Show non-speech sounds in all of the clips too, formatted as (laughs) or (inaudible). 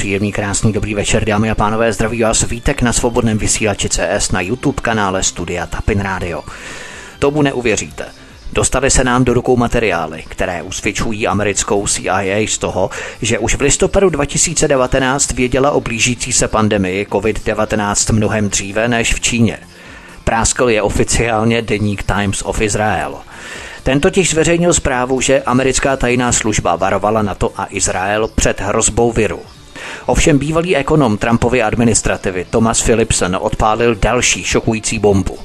Příjemný, krásný, dobrý večer, dámy a pánové, zdraví vás vítek na svobodném vysílači CS na YouTube kanále Studia Tapin Radio. Tomu neuvěříte. Dostali se nám do rukou materiály, které usvědčují americkou CIA z toho, že už v listopadu 2019 věděla o blížící se pandemii COVID-19 mnohem dříve než v Číně. Práskl je oficiálně deník Times of Israel. Ten totiž zveřejnil zprávu, že americká tajná služba varovala na to a Izrael před hrozbou viru. Ovšem bývalý ekonom Trumpovy administrativy Thomas Philipson odpálil další šokující bombu.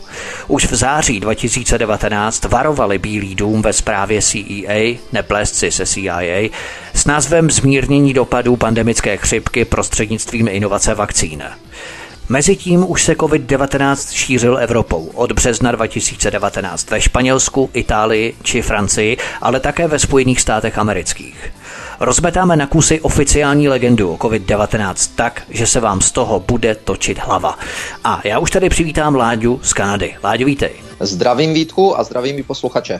Už v září 2019 varovali Bílý dům ve zprávě CEA, neplést si se CIA, s názvem Zmírnění dopadů pandemické chřipky prostřednictvím inovace vakcín. Mezitím už se COVID-19 šířil Evropou od března 2019 ve Španělsku, Itálii či Francii, ale také ve Spojených státech amerických. Rozmetáme na kusy oficiální legendu o COVID-19 tak, že se vám z toho bude točit hlava. A já už tady přivítám Láďu z Kanady. Láďu, vítej. Zdravím Vítku a zdravím i posluchače.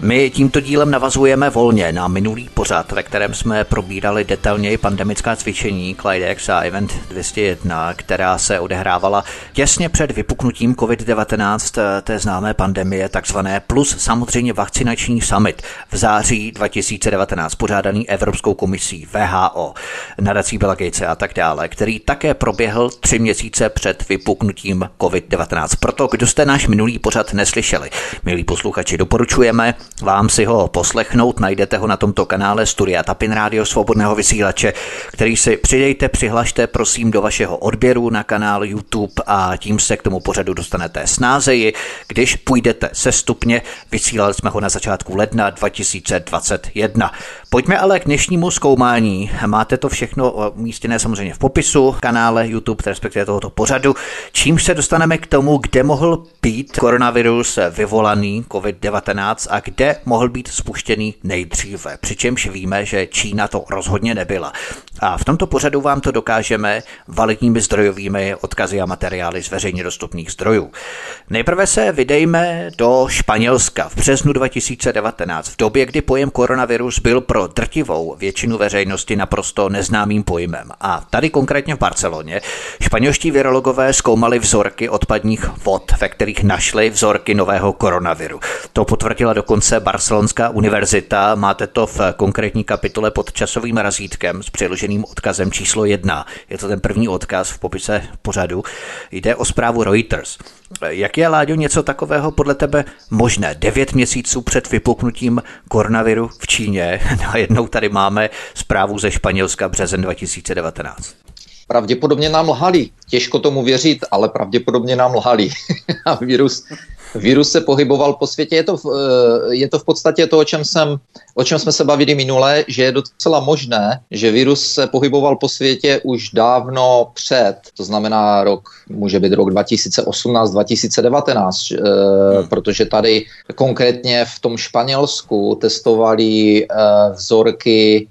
My tímto dílem navazujeme volně na minulý pořad, ve kterém jsme probírali detailněji pandemická cvičení Clydex a Event 201, která se odehrávala těsně před vypuknutím COVID-19 té známé pandemie, takzvané plus samozřejmě vakcinační summit v září 2019, pořádaný Evropskou komisí VHO, nadací Bill Gatese a tak dále, který také proběhl tři měsíce před vypuknutím COVID-19. Proto, kdo jste náš minulý pořad neslyšeli, milí posluchači, doporučujeme vám si ho poslechnout. Najdete ho na tomto kanále Studia Tapin Radio Svobodného vysílače, který si přidejte, přihlašte prosím do vašeho odběru na kanál YouTube a tím se k tomu pořadu dostanete snázeji, když půjdete sestupně. Vysílali jsme ho na začátku ledna 2021. Pojďme ale k dnešnímu zkoumání. Máte to všechno umístěné samozřejmě v popisu kanále YouTube, respektive tohoto pořadu, čímž se dostaneme k tomu, kde mohl být koronavirus vyvolaný COVID-19 a kde mohl být spuštěný nejdříve. Přičemž víme, že Čína to rozhodně nebyla. A v tomto pořadu vám to dokážeme validními zdrojovými odkazy a materiály z veřejně dostupných zdrojů. Nejprve se vydejme do Španělska v březnu 2019, v době, kdy pojem koronavirus byl pro drtivou většinu veřejnosti naprosto neznámým pojmem. A tady konkrétně v Barceloně španělští virologové zkoumali vzorky odpadních vod, ve kterých našli vzorky nového koronaviru. To potvrdila dokonce Barcelonská univerzita. Máte to v konkrétní kapitole pod časovým razítkem s přiloženým odkazem číslo jedna. Je to ten první odkaz v popise pořadu. Jde o zprávu Reuters. Jak je, Láďo, něco takového podle tebe možné? Devět měsíců před vypuknutím koronaviru v Číně. (laughs) Najednou tady máme zprávu ze Španělska březen 2019. Pravděpodobně nám lhali. Těžko tomu věřit, ale pravděpodobně nám lhali. (laughs) A virus virus se pohyboval po světě. Je to, eh, je to v podstatě to, o čem, jsem, o čem jsme se bavili minule, že je docela možné, že virus se pohyboval po světě už dávno před, to znamená rok, může být rok 2018-2019, eh, hmm. protože tady konkrétně v tom Španělsku testovali eh, vzorky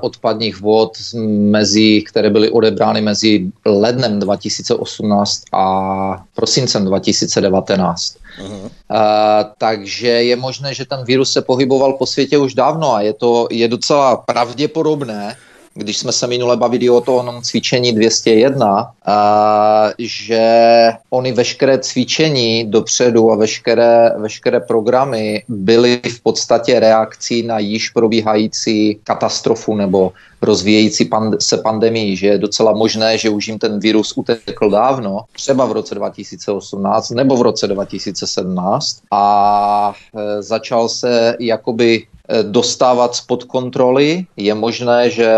odpadních vod, mezi, které byly odebrány mezi lednem 2018 a prosincem 2019. Uh-huh. Uh, takže je možné, že ten virus se pohyboval po světě už dávno a je to je docela pravděpodobné, když jsme se minule bavili o tom cvičení 201, uh, že oni veškeré cvičení dopředu a veškeré, veškeré programy byly v podstatě reakcí na již probíhající katastrofu nebo rozvíjející pand- se pandemii, že je docela možné, že už jim ten virus utekl dávno, třeba v roce 2018 nebo v roce 2017 a e, začal se jakoby dostávat spod kontroly. Je možné, že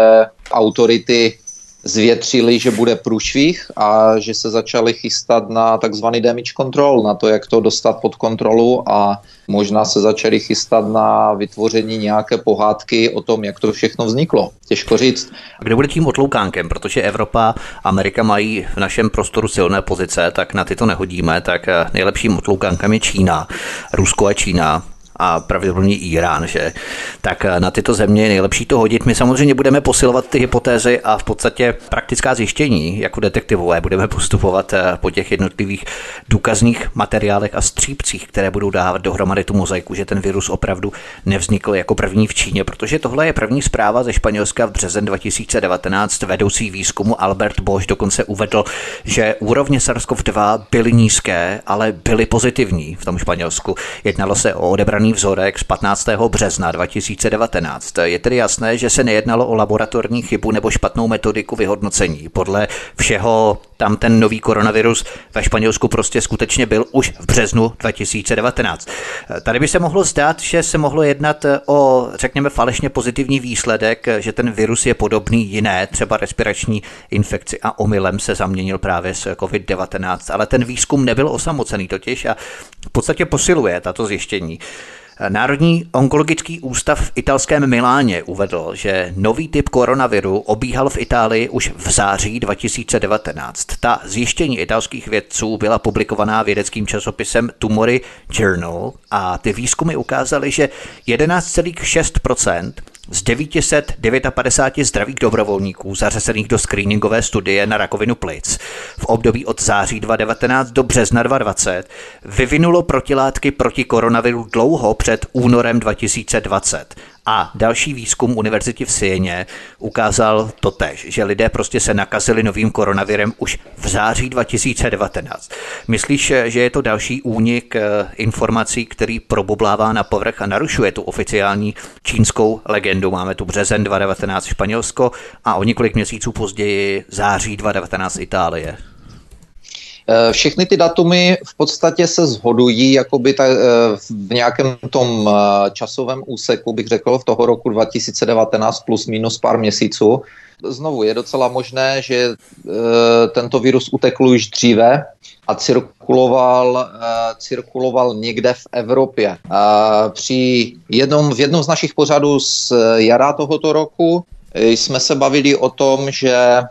autority zvětřili, že bude průšvih a že se začali chystat na takzvaný damage control, na to, jak to dostat pod kontrolu a možná se začali chystat na vytvoření nějaké pohádky o tom, jak to všechno vzniklo. Těžko říct. A kdo bude tím otloukánkem? Protože Evropa, Amerika mají v našem prostoru silné pozice, tak na ty to nehodíme, tak nejlepším otloukánkem je Čína. Rusko a Čína a pravděpodobně Irán, že? Tak eh, na tyto země je nejlepší to hodit. My samozřejmě budeme posilovat ty hypotézy a v podstatě praktická zjištění jako detektivové budeme postupovat eh, po těch jednotlivých důkazních materiálech a střípcích, které budou dávat dohromady tu mozaiku, že ten virus opravdu nevznikl jako první v Číně, protože tohle je první zpráva ze Španělska v březen 2019. Vedoucí výzkumu Albert Bosch dokonce uvedl, že úrovně SARS-CoV-2 byly nízké, ale byly pozitivní v tom Španělsku. Jednalo se o odebraný vybraný vzorek z 15. března 2019. Je tedy jasné, že se nejednalo o laboratorní chybu nebo špatnou metodiku vyhodnocení. Podle všeho tam ten nový koronavirus ve Španělsku prostě skutečně byl už v březnu 2019. Tady by se mohlo zdát, že se mohlo jednat o, řekněme, falešně pozitivní výsledek, že ten virus je podobný jiné, třeba respirační infekci a omylem se zaměnil právě s COVID-19, ale ten výzkum nebyl osamocený totiž a v podstatě posiluje tato zjištění. Národní onkologický ústav v italském Miláně uvedl, že nový typ koronaviru obíhal v Itálii už v září 2019. Ta zjištění italských vědců byla publikovaná vědeckým časopisem Tumory Journal a ty výzkumy ukázaly, že 11,6 z 959 zdravých dobrovolníků zařazených do screeningové studie na rakovinu plic v období od září 2019 do března 2020 vyvinulo protilátky proti koronaviru dlouho před únorem 2020 a další výzkum univerzity v Sieně ukázal totež, že lidé prostě se nakazili novým koronavirem už v září 2019. Myslíš, že je to další únik eh, informací, který proboblává na povrch a narušuje tu oficiální čínskou legendu? Máme tu březen 2019 Španělsko a o několik měsíců později září 2019 Itálie. Eh, všechny ty datumy v podstatě se zhodují jakoby ta, eh, v nějakém tom eh, časovém úseku, bych řekl, v toho roku 2019 plus minus pár měsíců. Znovu je docela možné, že tento virus utekl už dříve a cirkuloval, cirkuloval někde v Evropě. Při jednom, v jednom z našich pořadů z jara tohoto roku jsme se bavili o tom, že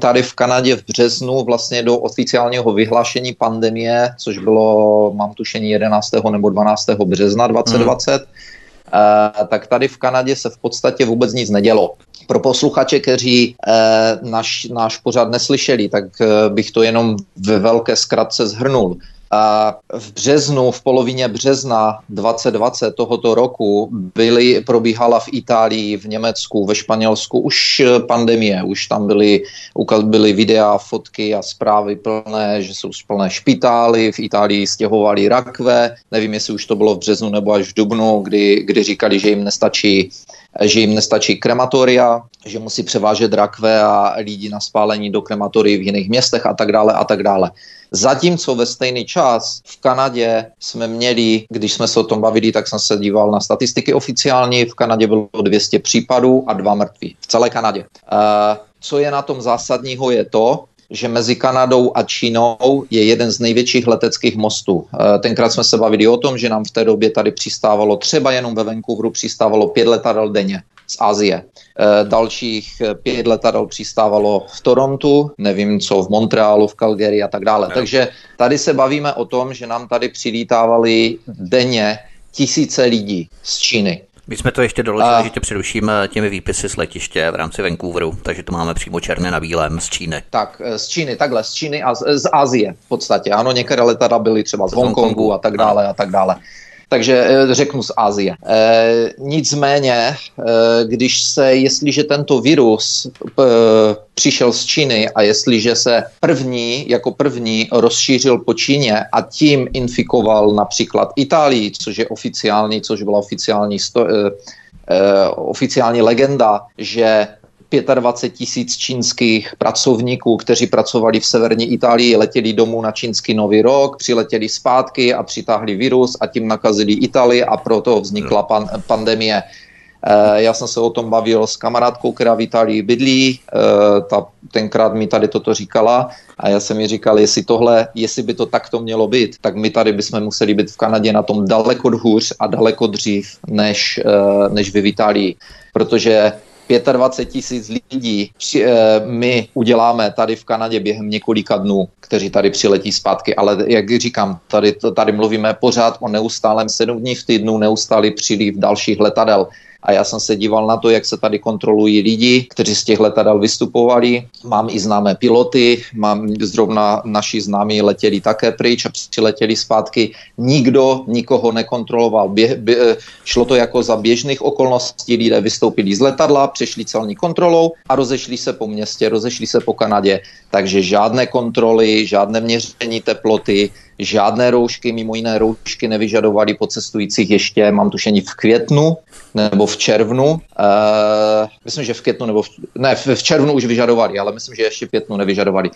tady v Kanadě v březnu vlastně do oficiálního vyhlášení pandemie, což bylo, mám tušení, 11. nebo 12. března 2020, hmm. Uh, tak tady v Kanadě se v podstatě vůbec nic nedělo. Pro posluchače, kteří uh, náš, náš pořád neslyšeli, tak uh, bych to jenom ve velké zkratce zhrnul. V březnu, v polovině března 2020 tohoto roku byly, probíhala v Itálii, v Německu, ve Španělsku už pandemie, už tam byly, byly videa, fotky a zprávy plné, že jsou plné špitály, v Itálii stěhovali rakve, nevím, jestli už to bylo v březnu nebo až v dubnu, kdy, kdy říkali, že jim nestačí že jim nestačí krematoria, že musí převážet rakve a lidi na spálení do krematorií v jiných městech a tak dále a tak dále. Zatímco ve stejný čas v Kanadě jsme měli, když jsme se o tom bavili, tak jsem se díval na statistiky oficiální, v Kanadě bylo 200 případů a dva mrtví. V celé Kanadě. Uh, co je na tom zásadního je to, že mezi Kanadou a Čínou je jeden z největších leteckých mostů. Tenkrát jsme se bavili o tom, že nám v té době tady přistávalo třeba jenom ve Vancouveru přistávalo pět letadel denně z Asie. Eh, dalších eh, pět letadel přistávalo v Torontu, nevím co, v Montrealu, v Calgary a tak dále. No. Takže tady se bavíme o tom, že nám tady přilítávali denně tisíce lidí z Číny. My jsme to ještě doložili, a... že tě přeruším eh, těmi výpisy z letiště v rámci Vancouveru, takže to máme přímo černé na bílém z Číny. Tak, z Číny, takhle, z Číny a z, z Azie v podstatě. Ano, některé letadla byly třeba z Hongkongu a tak dále a tak dále takže eh, řeknu z Asie. E, nicméně, e, když se, jestliže tento virus p, přišel z Číny a jestliže se první, jako první rozšířil po Číně a tím infikoval například Itálii, což je oficiální, což byla oficiální sto, e, oficiální legenda, že 25 tisíc čínských pracovníků, kteří pracovali v severní Itálii, letěli domů na čínský nový rok, přiletěli zpátky a přitáhli virus a tím nakazili Itálii a proto vznikla pan, pandemie. Eh, já jsem se o tom bavil s kamarádkou, která v Itálii bydlí, eh, ta tenkrát mi tady toto říkala a já jsem mi říkal, jestli tohle, jestli by to takto mělo být, tak my tady bychom museli být v Kanadě na tom daleko hůř a daleko dřív než, eh, než vy v Itálii, protože 25 tisíc lidí my uděláme tady v Kanadě během několika dnů, kteří tady přiletí zpátky, ale jak říkám, tady, tady mluvíme pořád o neustálém sedm dní v týdnu, neustálý příliv dalších letadel a já jsem se díval na to, jak se tady kontrolují lidi, kteří z těch letadel vystupovali. Mám i známé piloty, mám zrovna naši známí letěli také pryč a přiletěli zpátky. Nikdo nikoho nekontroloval. Bě, bě, šlo to jako za běžných okolností. Lidé vystoupili z letadla, přešli celní kontrolou a rozešli se po městě, rozešli se po Kanadě. Takže žádné kontroly, žádné měření teploty, žádné roušky, mimo jiné roušky nevyžadovali po cestujících ještě, mám tušení v květnu nebo v červnu. Uh, myslím, že v květnu nebo v, ne, v, v červnu už vyžadovali, ale myslím, že ještě v květnu nevyžadovali.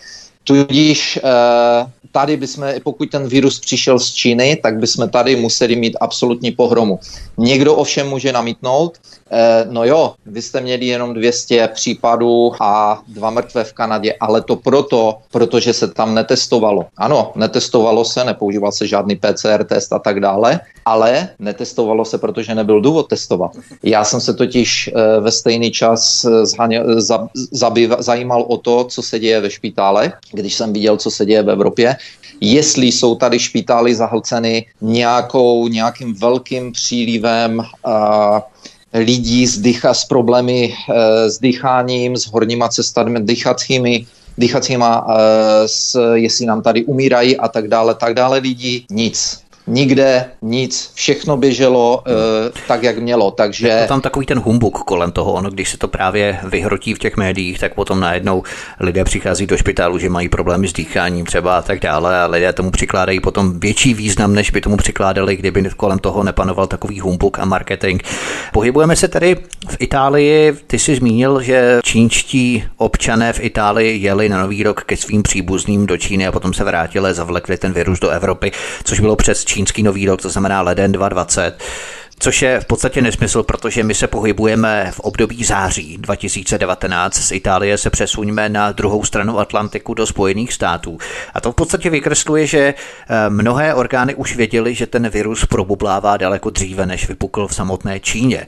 Tudíž uh, tady bychom, pokud ten virus přišel z Číny, tak bychom tady museli mít absolutní pohromu. Někdo ovšem může namítnout, eh, no jo, vy jste měli jenom 200 případů a dva mrtvé v Kanadě, ale to proto, protože se tam netestovalo. Ano, netestovalo se, nepoužíval se žádný PCR test a tak dále, ale netestovalo se, protože nebyl důvod testovat. Já jsem se totiž eh, ve stejný čas eh, zhaně, za, zabýv, zajímal o to, co se děje ve špitálech, když jsem viděl, co se děje v Evropě jestli jsou tady špitály zahlceny nějakou, nějakým velkým přílivem uh, lidí s, dycha, s problémy uh, s dýcháním, s horníma cestami dýchacími, dýchacíma, uh, s, jestli nám tady umírají a tak dále, tak dále lidí, nic nikde nic, všechno běželo uh, tak, jak mělo, takže... Je to tam takový ten humbuk kolem toho, ono, když se to právě vyhrotí v těch médiích, tak potom najednou lidé přichází do špitálu, že mají problémy s dýcháním třeba a tak dále a lidé tomu přikládají potom větší význam, než by tomu přikládali, kdyby kolem toho nepanoval takový humbuk a marketing. Pohybujeme se tady v Itálii, ty jsi zmínil, že čínští občané v Itálii jeli na nový rok ke svým příbuzným do Číny a potom se vrátili, zavlekli ten virus do Evropy, což bylo přes čínský nový rok, to znamená leden 2020 což je v podstatě nesmysl, protože my se pohybujeme v období září 2019. Z Itálie se přesuňme na druhou stranu Atlantiku do Spojených států. A to v podstatě vykresluje, že eh, mnohé orgány už věděly, že ten virus probublává daleko dříve, než vypukl v samotné Číně.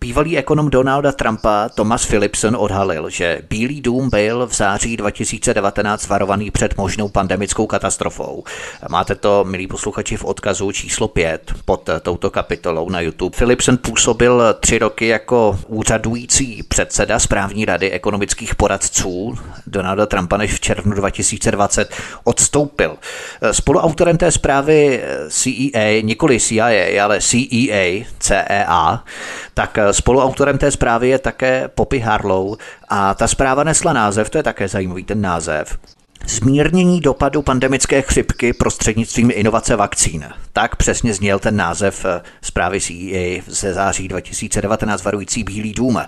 Bývalý ekonom Donalda Trumpa Thomas Philipson odhalil, že Bílý dům byl v září 2019 varovaný před možnou pandemickou katastrofou. Máte to, milí posluchači, v odkazu číslo 5 pod touto kapitolou na YouTube. Philipson působil tři roky jako úřadující předseda správní rady ekonomických poradců Donalda Trumpa, než v červnu 2020 odstoupil. Spoluautorem té zprávy CEA, nikoli CIA, ale CEA, CEA, tak spoluautorem té zprávy je také Poppy Harlow a ta zpráva nesla název, to je také zajímavý ten název, Zmírnění dopadu pandemické chřipky prostřednictvím inovace vakcín. Tak přesně zněl ten název eh, zprávy CEA ze září 2019 varující Bílý dům.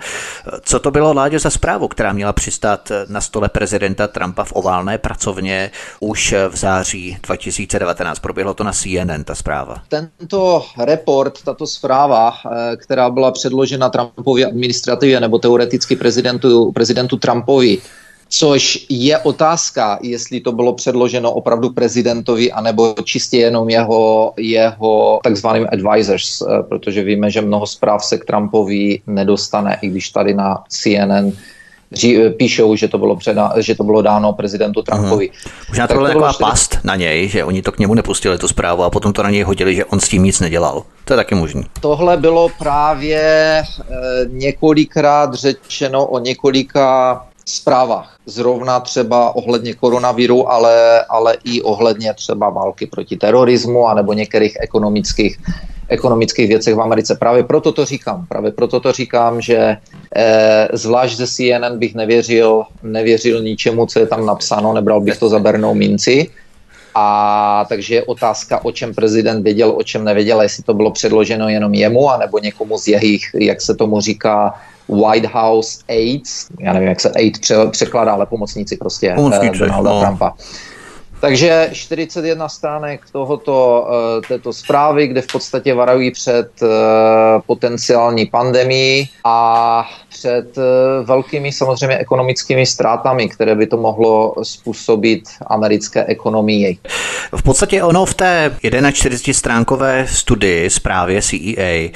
Co to bylo, Láďo, za zprávu, která měla přistát eh, na stole prezidenta Trumpa v oválné pracovně už v září 2019? Proběhlo to na CNN, ta zpráva. Tento report, tato zpráva, eh, která byla předložena Trumpově administrativě nebo teoreticky prezidentu, prezidentu Trumpovi, Což je otázka, jestli to bylo předloženo opravdu prezidentovi, anebo čistě jenom jeho, jeho takzvaným advisors, eh, protože víme, že mnoho zpráv se k Trumpovi nedostane, i když tady na CNN eh, píšou, že to bylo, předa, že to bylo dáno prezidentu Trumpovi. Hmm. Možná to byla taková past na něj, že oni to k němu nepustili, tu zprávu, a potom to na něj hodili, že on s tím nic nedělal. To je taky možné. Tohle bylo právě e, několikrát řečeno o několika zprávách. Zrovna třeba ohledně koronaviru, ale, ale i ohledně třeba války proti terorismu anebo některých ekonomických, ekonomických věcech v Americe. Právě proto to říkám. Právě proto to říkám, že eh, zvlášť ze CNN bych nevěřil, nevěřil ničemu, co je tam napsáno, nebral bych to za bernou minci. A takže je otázka, o čem prezident věděl, o čem nevěděl, jestli to bylo předloženo jenom jemu, anebo někomu z jejich, jak se tomu říká, White House aides, já nevím, jak se aid překládá, ale pomocníci prostě Pomocníci, Donalda no. Trumpa. Takže 41 stránek tohoto, eh, této zprávy, kde v podstatě varují před eh, potenciální pandemii a před eh, velkými samozřejmě ekonomickými ztrátami, které by to mohlo způsobit americké ekonomii. V podstatě ono v té 41 stránkové studii zprávě CEA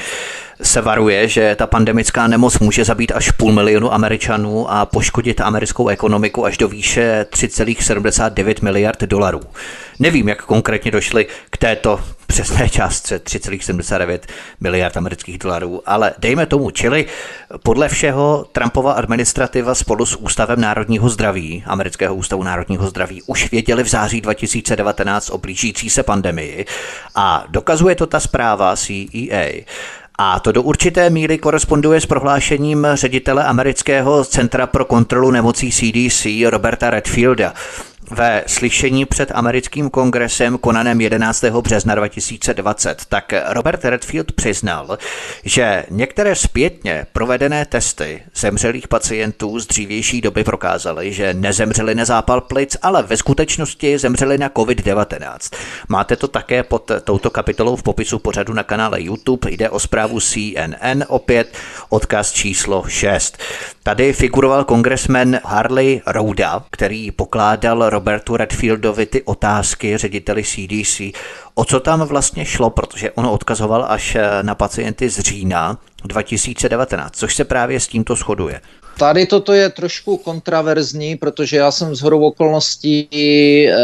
se varuje, že ta pandemická nemoc může zabít až půl milionu Američanů a poškodit americkou ekonomiku až do výše 3,79 miliard dolarů. Nevím, jak konkrétně došli k této přesné částce 3,79 miliard amerických dolarů, ale dejme tomu, čili podle všeho Trumpova administrativa spolu s Ústavem národního zdraví, amerického ústavu národního zdraví, už věděli v září 2019 o blížící se pandemii a dokazuje to ta zpráva CEA. A to do určité míry koresponduje s prohlášením ředitele amerického Centra pro kontrolu nemocí CDC Roberta Redfielda ve slyšení před americkým kongresem konaném 11. března 2020, tak Robert Redfield přiznal, že některé zpětně provedené testy zemřelých pacientů z dřívější doby prokázaly, že nezemřeli na zápal plic, ale ve skutečnosti zemřeli na COVID-19. Máte to také pod touto kapitolou v popisu pořadu na kanále YouTube. Jde o zprávu CNN, opět odkaz číslo 6. Tady figuroval kongresmen Harley Rouda, který pokládal Robertu Redfieldovi ty otázky řediteli CDC, o co tam vlastně šlo, protože on odkazoval až eh, na pacienty z října 2019, což se právě s tímto shoduje. Tady toto je trošku kontraverzní, protože já jsem z hodou okolností e,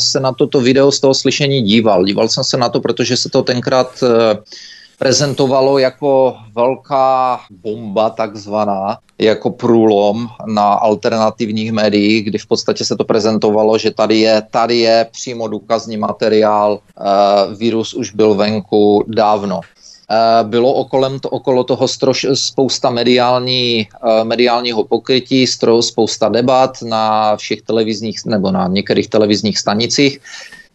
se na toto video z toho slyšení díval. Díval jsem se na to, protože se to tenkrát e, prezentovalo jako velká bomba takzvaná, jako průlom na alternativních médiích, kdy v podstatě se to prezentovalo, že tady je, tady je přímo důkazní materiál, uh, virus už byl venku dávno. Uh, bylo okolem to, okolo toho stroš, spousta mediální, uh, mediálního pokrytí, stro, spousta debat na všech televizních nebo na některých televizních stanicích.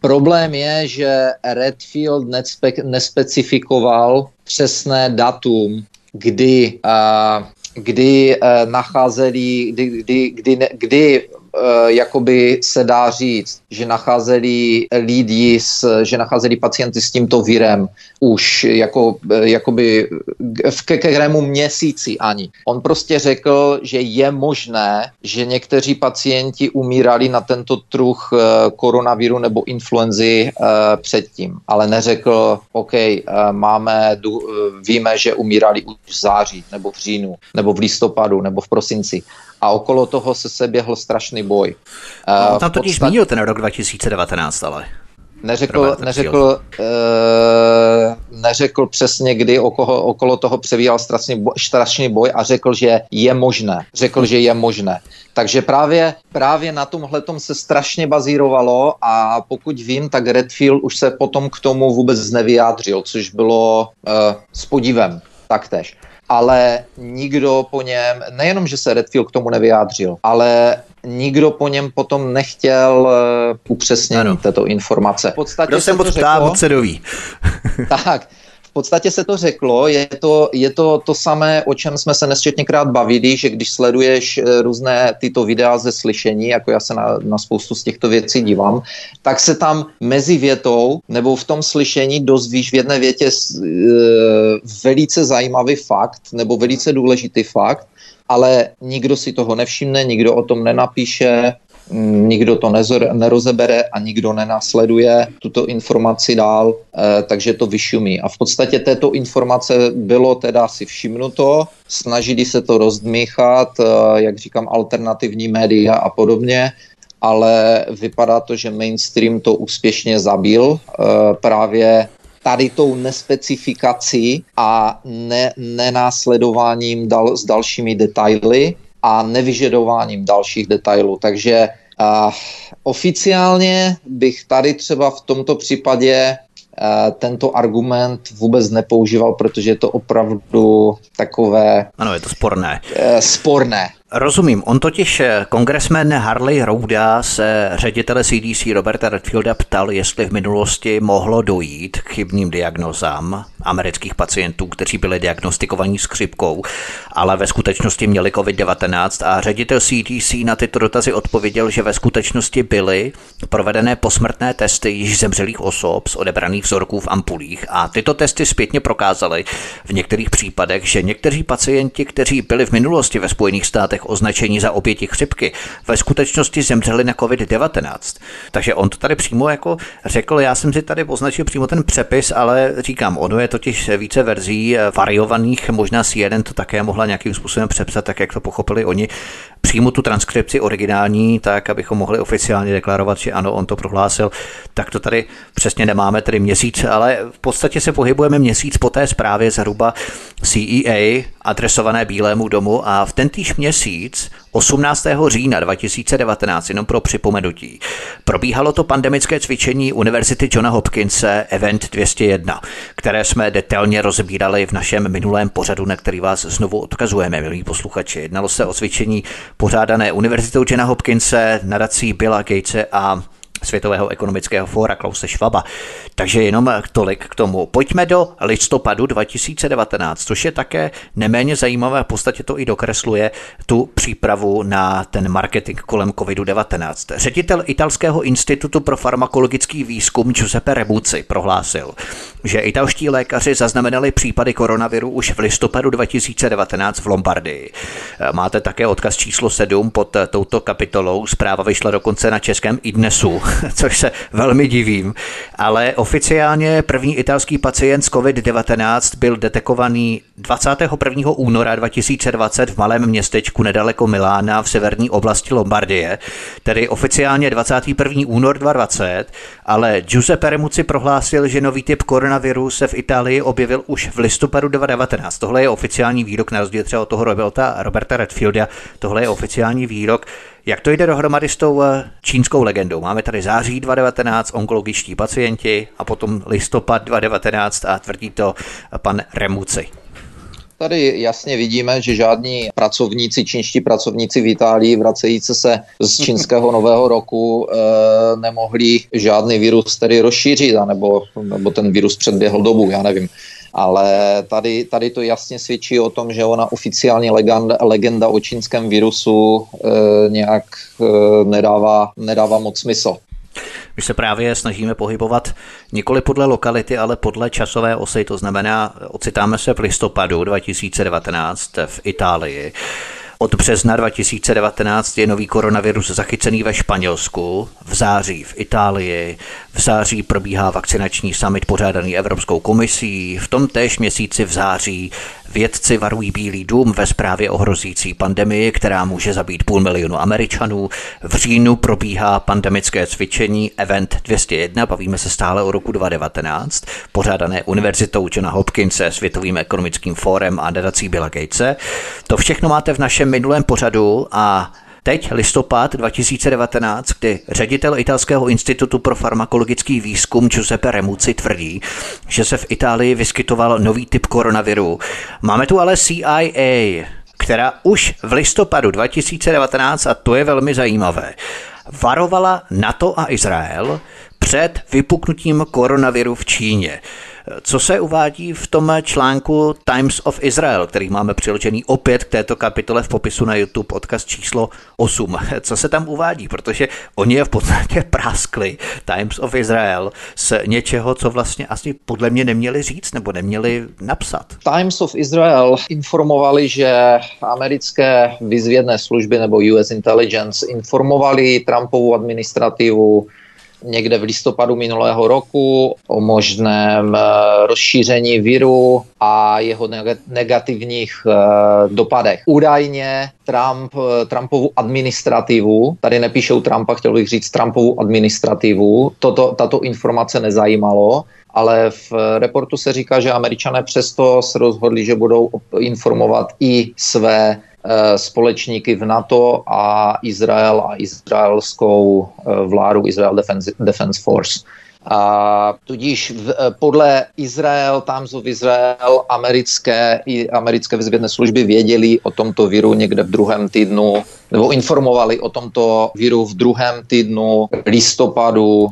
Problém je, že Redfield nespe- nespecifikoval přesné datum, kdy, uh, kdy uh, nacházeli, kdy, kdy, kdy, kdy uh, jakoby se dá říct, že nacházeli lidi, s, že nacházeli pacienty s tímto virem už jako, jakoby v ke kterému měsíci ani. On prostě řekl, že je možné, že někteří pacienti umírali na tento druh uh, koronaviru nebo influenzy předtím, ale neřekl, OK, máme, víme, že umírali už v září nebo v říjnu nebo v listopadu nebo v prosinci a okolo toho se se běhl strašný boj. No, tam totiž podstat... zmínil ten rok 2019, ale... Neřekl, neřekl, uh, neřekl přesně, kdy okolo, okolo toho převíjal strašný boj, strašný boj a řekl, že je možné. Řekl, že je možné. Takže právě, právě na tomhle se strašně bazírovalo a pokud vím, tak Redfield už se potom k tomu vůbec nevyjádřil, což bylo uh, s podívem taktéž ale nikdo po něm, nejenom, že se Redfield k tomu nevyjádřil, ale nikdo po něm potom nechtěl uh, upřesnění ano. této informace. V podstatě Kdo se moc ptá, moc se doví. tak, podstatě se to řeklo, je to, je to to samé, o čem jsme se nesčetněkrát bavili, že když sleduješ eh, různé tyto videa ze slyšení, jako já se na, na spoustu z těchto věcí dívám, tak se tam mezi větou nebo v tom slyšení dozvíš v jedné větě e, velice zajímavý fakt nebo velice důležitý fakt, ale nikdo si toho nevšimne, nikdo o tom nenapíše, nikdo to nerozebere a nikdo nenásleduje tuto informaci dál, eh, takže to vyšumí. A v podstatě této informace bylo teda si všimnuto, snažili se to rozdmíchat, eh, jak říkám, alternativní média a podobně, ale vypadá to, že mainstream to úspěšně zabil eh, právě tady tou nespecifikací a ne, nenásledováním dal, s dalšími detaily, a nevyžadováním dalších detailů. Takže uh, oficiálně bych tady třeba v tomto případě tento argument vůbec nepoužíval, protože je to opravdu takové... Ano, je to sporné. Uh, sporné. Rozumím. On totiž eh, kongresmen Harley Rouda se ředitele CDC Roberta Redfielda ptal, jestli v minulosti mohlo dojít k chybným diagnozám amerických pacientů, kteří byli diagnostikovaní s chřipkou, ale ve skutečnosti měli COVID-19 a ředitel CDC na tyto dotazy odpověděl, že ve skutečnosti byly provedené posmrtné testy již zemřelých osob z odebraných vzorků v ampulích a tyto testy zpětně prokázaly v některých případech, že někteří pacienti, kteří byli v minulosti ve Spojených státech označení za oběti chřipky, ve skutečnosti zemřeli na COVID-19. Takže on to tady přímo jako řekl, já jsem si tady označil přímo ten přepis, ale říkám, ono je totiž více verzí variovaných, možná si jeden to také mohla nějakým způsobem přepsat, tak jak to pochopili oni. Přímo tu transkripci originální, tak abychom mohli oficiálně deklarovat, že ano, on to prohlásil, tak to tady přesně nemáme, tedy měsíc, ale v podstatě se pohybujeme měsíc po té zprávě zhruba CEA adresované Bílému domu a v tentýž měsíc 18. října 2019, jenom pro připomenutí, probíhalo to pandemické cvičení Univerzity Johna Hopkinse Event 201, které jsme detailně rozbírali v našem minulém pořadu, na který vás znovu odkazujeme, milí posluchači. Jednalo se o cvičení pořádané Univerzitou Johna Hopkinse, nadací Billa Gatese a Světového ekonomického fóra Klause Schwaba. Takže jenom tolik k tomu. Pojďme do listopadu 2019, což je také neméně zajímavé, v podstatě to i dokresluje tu přípravu na ten marketing kolem COVID-19. Ředitel Italského institutu pro farmakologický výzkum Giuseppe Rebuci prohlásil, že italští lékaři zaznamenali případy koronaviru už v listopadu 2019 v Lombardii. Máte také odkaz číslo 7 pod touto kapitolou. Zpráva vyšla dokonce na českém idnesu, (laughs) což se velmi divím. Ale oficiálně první italský pacient s COVID-19 byl detekovaný 21. února 2020 v malém městečku nedaleko Milána v severní oblasti Lombardie, tedy oficiálně 21. únor 2020, ale Giuseppe Remuci prohlásil, že nový typ koronaviru se v Itálii objevil už v listopadu 2019. Tohle je oficiální výrok na rozdíl třeba od toho Roberta, Roberta Redfielda. Tohle je oficiální výrok. Jak to jde dohromady s tou eh, čínskou legendou? Máme tady září 2019, onkologičtí pacienti a potom listopad 2019 a tvrdí to pan Remuci. Tady jasně vidíme, že žádní pracovníci, čínští pracovníci v Itálii vracející se z (laughs) čínského nového roku e, nemohli žádný virus tedy rozšířit, nebo, nebo ten virus předběhl dobu, já nevím. Ale tady, tady to jasně svědčí o tom, že ona oficiálně legenda, legenda o čínském virusu e, nějak e, nedává, nedává moc smysl. My se právě snažíme pohybovat nikoli podle lokality, ale podle časové osy, to znamená, ocitáme se v listopadu 2019 v Itálii. Od března 2019 je nový koronavirus zachycený ve Španělsku, v září v Itálii, v září probíhá vakcinační summit pořádaný Evropskou komisí, v tom též měsíci v září Vědci varují Bílý dům ve zprávě o hrozící pandemii, která může zabít půl milionu Američanů. V říjnu probíhá pandemické cvičení Event 201, bavíme se stále o roku 2019, pořádané Univerzitou Johna Hopkinse, Světovým ekonomickým fórem a nadací Billa Gatese. To všechno máte v našem minulém pořadu a Teď listopad 2019, kdy ředitel Italského institutu pro farmakologický výzkum Giuseppe Remuci tvrdí, že se v Itálii vyskytoval nový typ koronaviru. Máme tu ale CIA, která už v listopadu 2019, a to je velmi zajímavé, varovala NATO a Izrael před vypuknutím koronaviru v Číně. Co se uvádí v tom článku Times of Israel, který máme přiložený opět k této kapitole v popisu na YouTube, odkaz číslo 8. (laughs) Co se tam uvádí? Protože oni je v podstatě (laughs) práskli Times of Israel z něčeho, co vlastně asi podle mě neměli říct nebo neměli napsat. Times of Israel informovali, že americké vyzvědné služby nebo US Intelligence informovali Trumpovu administrativu někde v listopadu minulého roku o možném eh, rozšíření viru a jeho negativních eh, dopadech. Údajně Trump, eh, Trumpovu administrativu, tady nepíšou Trumpa, chtěl bych říct Trumpovu administrativu, toto, tato informace nezajímalo, ale v reportu se říká, že američané přesto se rozhodli, že budou informovat i své společníky v NATO a Izrael a izraelskou eh, vládu, Israel Defense, Defense Force. A tudíž v, eh, podle Izrael, Times of Israel, americké, i americké vyzvědné služby věděli o tomto viru někde v druhém týdnu, nebo informovali o tomto viru v druhém týdnu listopadu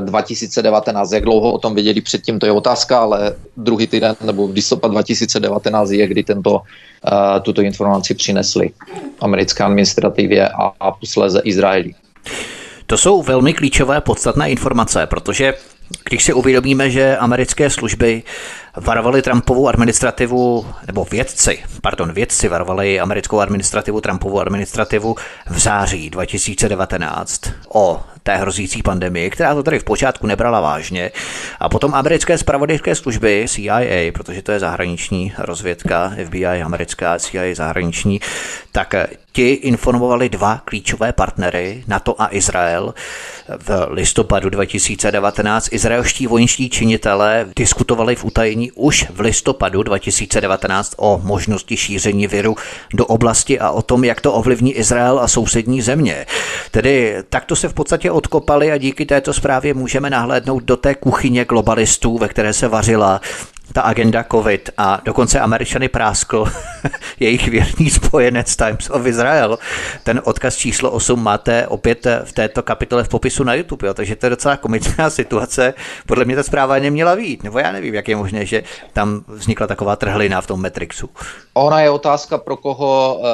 2019. Jak dlouho o tom věděli předtím, to je otázka, ale druhý týden nebo v listopad 2019 je, kdy tento, uh, tuto informaci přinesli americké administrativě a, a posléze Izraeli. To jsou velmi klíčové podstatné informace, protože když si uvědomíme, že americké služby varovali Trumpovu administrativu, nebo vědci, pardon, vědci varovali americkou administrativu, Trumpovu administrativu v září 2019 o té hrozící pandemii, která to tady v počátku nebrala vážně. A potom americké spravodajské služby CIA, protože to je zahraniční rozvědka, FBI americká, CIA zahraniční, tak ti informovali dva klíčové partnery, NATO a Izrael. V listopadu 2019 izraelští vojenští činitelé diskutovali v utajení už v listopadu 2019 o možnosti šíření viru do oblasti a o tom, jak to ovlivní Izrael a sousední země. Tedy takto se v podstatě odkopali a díky této zprávě můžeme nahlédnout do té kuchyně globalistů, ve které se vařila ta agenda COVID a dokonce Američany práskl (laughs) jejich věrný spojenec Times of Israel. Ten odkaz číslo 8 máte opět v této kapitole v popisu na YouTube, jo, takže to je docela komická (laughs) situace. Podle mě ta zpráva neměla vít, nebo já nevím, jak je možné, že tam vznikla taková trhlina v tom Matrixu. Ona je otázka, pro koho uh,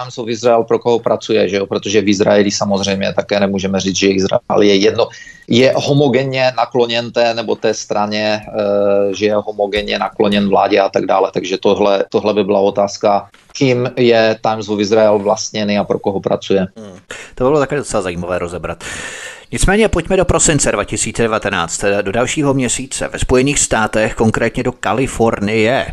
Times of Israel, pro koho pracuje, že jo? protože v Izraeli samozřejmě také nemůžeme říct, že Izrael je jedno, je homogenně nakloněn té nebo té straně, uh, že je homogenně nakloněn vládě a tak dále. Takže tohle, tohle by byla otázka, kým je Times of Israel vlastněný a pro koho pracuje. Hmm. To bylo také docela zajímavé rozebrat. Nicméně pojďme do prosince 2019, do dalšího měsíce ve Spojených státech, konkrétně do Kalifornie.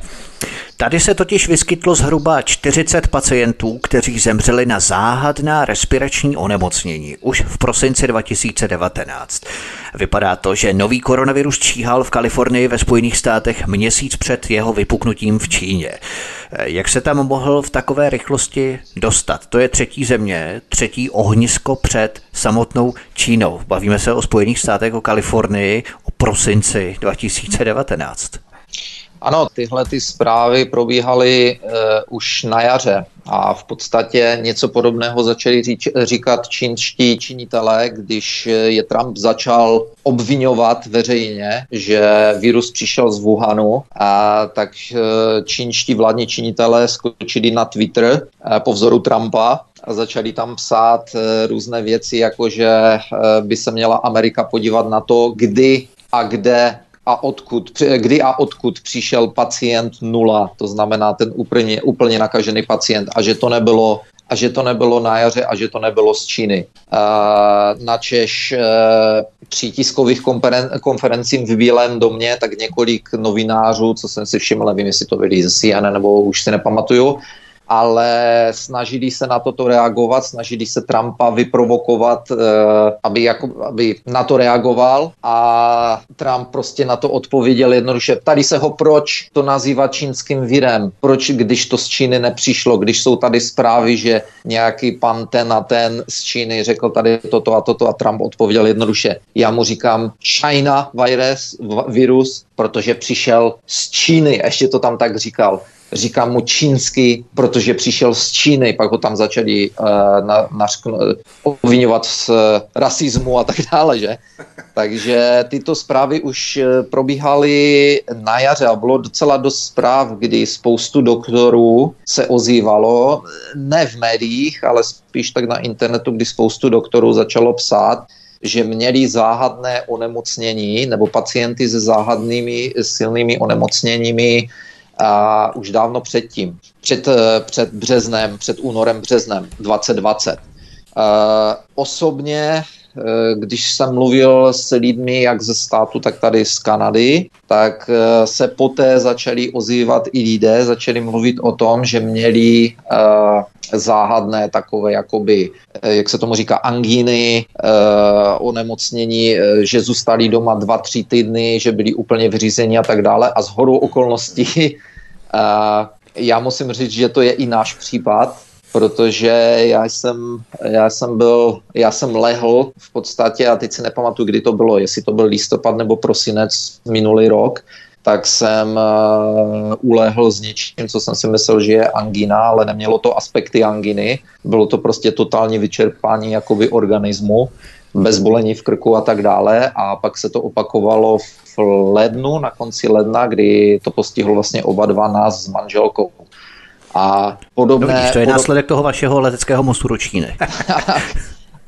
Tady se totiž vyskytlo zhruba 40 pacientů, kteří zemřeli na záhadná respirační onemocnění už v prosinci 2019. Vypadá to, že nový koronavirus číhal v Kalifornii ve Spojených státech měsíc před jeho vypuknutím v Číně. Jak se tam mohl v takové rychlosti dostat? To je třetí země, třetí ohnisko před samotnou Čínou. Bavíme se o Spojených státech, o Kalifornii, o prosinci 2019. Ano, tyhle ty zprávy probíhaly uh, už na jaře a v podstatě něco podobného začali říč, říkat čínští činitelé, když je Trump začal obvinovat veřejně, že virus přišel z Wuhanu, a tak uh, čínští vládní činitelé skočili na Twitter po vzoru Trumpa a začali tam psát různé věci, jako že by se měla Amerika podívat na to, kdy a kde a odkud, kdy a odkud přišel pacient nula, to znamená ten úplně, úplně nakažený pacient a že to nebylo a že to nebylo na jaře a že to nebylo z Číny. Na Češ e, při tiskových konferencích v Bílém domě, tak několik novinářů, co jsem si všiml, nevím, jestli to byli ze CNN nebo už si nepamatuju, ale snažili se na toto reagovat, snažili se Trumpa vyprovokovat, eh, aby, jako, aby na to reagoval a Trump prostě na to odpověděl jednoduše. Tady se ho proč to nazývá čínským virem, proč když to z Číny nepřišlo, když jsou tady zprávy, že nějaký pan ten a ten z Číny řekl tady toto a toto a Trump odpověděl jednoduše. Já mu říkám China virus, virus protože přišel z Číny, ještě to tam tak říkal říkám mu čínsky, protože přišel z Číny, pak ho tam začali uh, na, na, obvinovat z uh, rasismu a tak dále, že? Takže tyto zprávy už eh, probíhaly na jaře a bylo docela dost zpráv, kdy spoustu doktorů se ozývalo, ne v médiích, ale spíš tak na internetu, kdy spoustu doktorů začalo psát, že měli záhadné onemocnění nebo pacienty se záhadnými silnými onemocněními a už dávno předtím, před, eh, před březnem, před únorem březnem 2020. Uh, eh, osobně, když jsem mluvil s lidmi jak ze státu, tak tady z Kanady, tak uh, se poté začali ozývat i lidé, začali mluvit o tom, že měli záhadné takové, jakoby, jak se tomu říká, angíny, onemocnění, že zůstali doma dva, tři týdny, že byli úplně vyřízeni a tak dále a z horu okolností (laughs) já musím říct, že to je i náš případ. Protože já jsem, já jsem byl, já jsem lehl v podstatě a teď si nepamatuju, kdy to bylo, jestli to byl listopad nebo prosinec minulý rok, tak jsem uh, ulehl s něčím, co jsem si myslel, že je angina, ale nemělo to aspekty anginy. Bylo to prostě totální vyčerpání jakoby organismu, bez bolení v krku a tak dále. A pak se to opakovalo v lednu, na konci ledna, kdy to postihlo vlastně oba dva nás s manželkou. A podobné... No vidíš, to je podob... následek toho vašeho leteckého mostu do Číny. (laughs)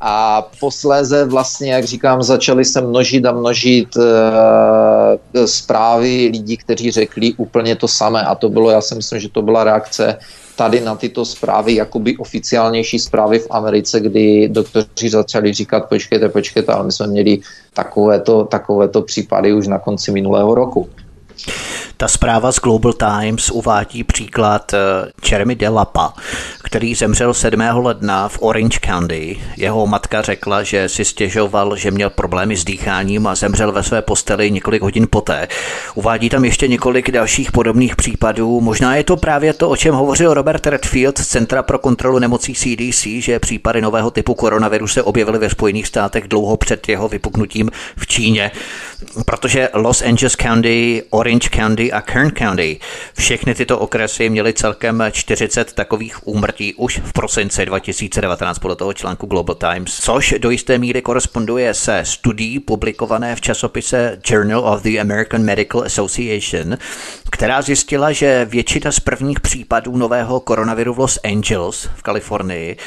A posléze vlastně, jak říkám, začaly se množit a množit e, zprávy lidí, kteří řekli úplně to samé. A to bylo, já si myslím, že to byla reakce tady na tyto zprávy, jakoby oficiálnější zprávy v Americe, kdy doktoři začali říkat, počkejte, počkejte, ale my jsme měli takovéto, takovéto případy už na konci minulého roku. Ta zpráva z Global Times uvádí příklad eh, Jeremy Delapa, který zemřel 7. ledna v Orange County. Jeho matka řekla, že si stěžoval, že měl problémy s dýcháním a zemřel ve své posteli několik hodin poté. Uvádí tam ještě několik dalších podobných případů. Možná je to právě to, o čem hovořil Robert Redfield z Centra pro kontrolu nemocí CDC, že případy nového typu koronaviru se objevily ve Spojených státech dlouho před jeho vypuknutím v Číně, protože Los Angeles County, Orange County a Kern County. Všechny tyto okresy měly celkem 40 takových úmrtí už v prosinci 2019 podle toho článku Global Times, což do jisté míry koresponduje se studií publikované v časopise Journal of the American Medical Association, která zjistila, že většina z prvních případů nového koronaviru v Los Angeles v Kalifornii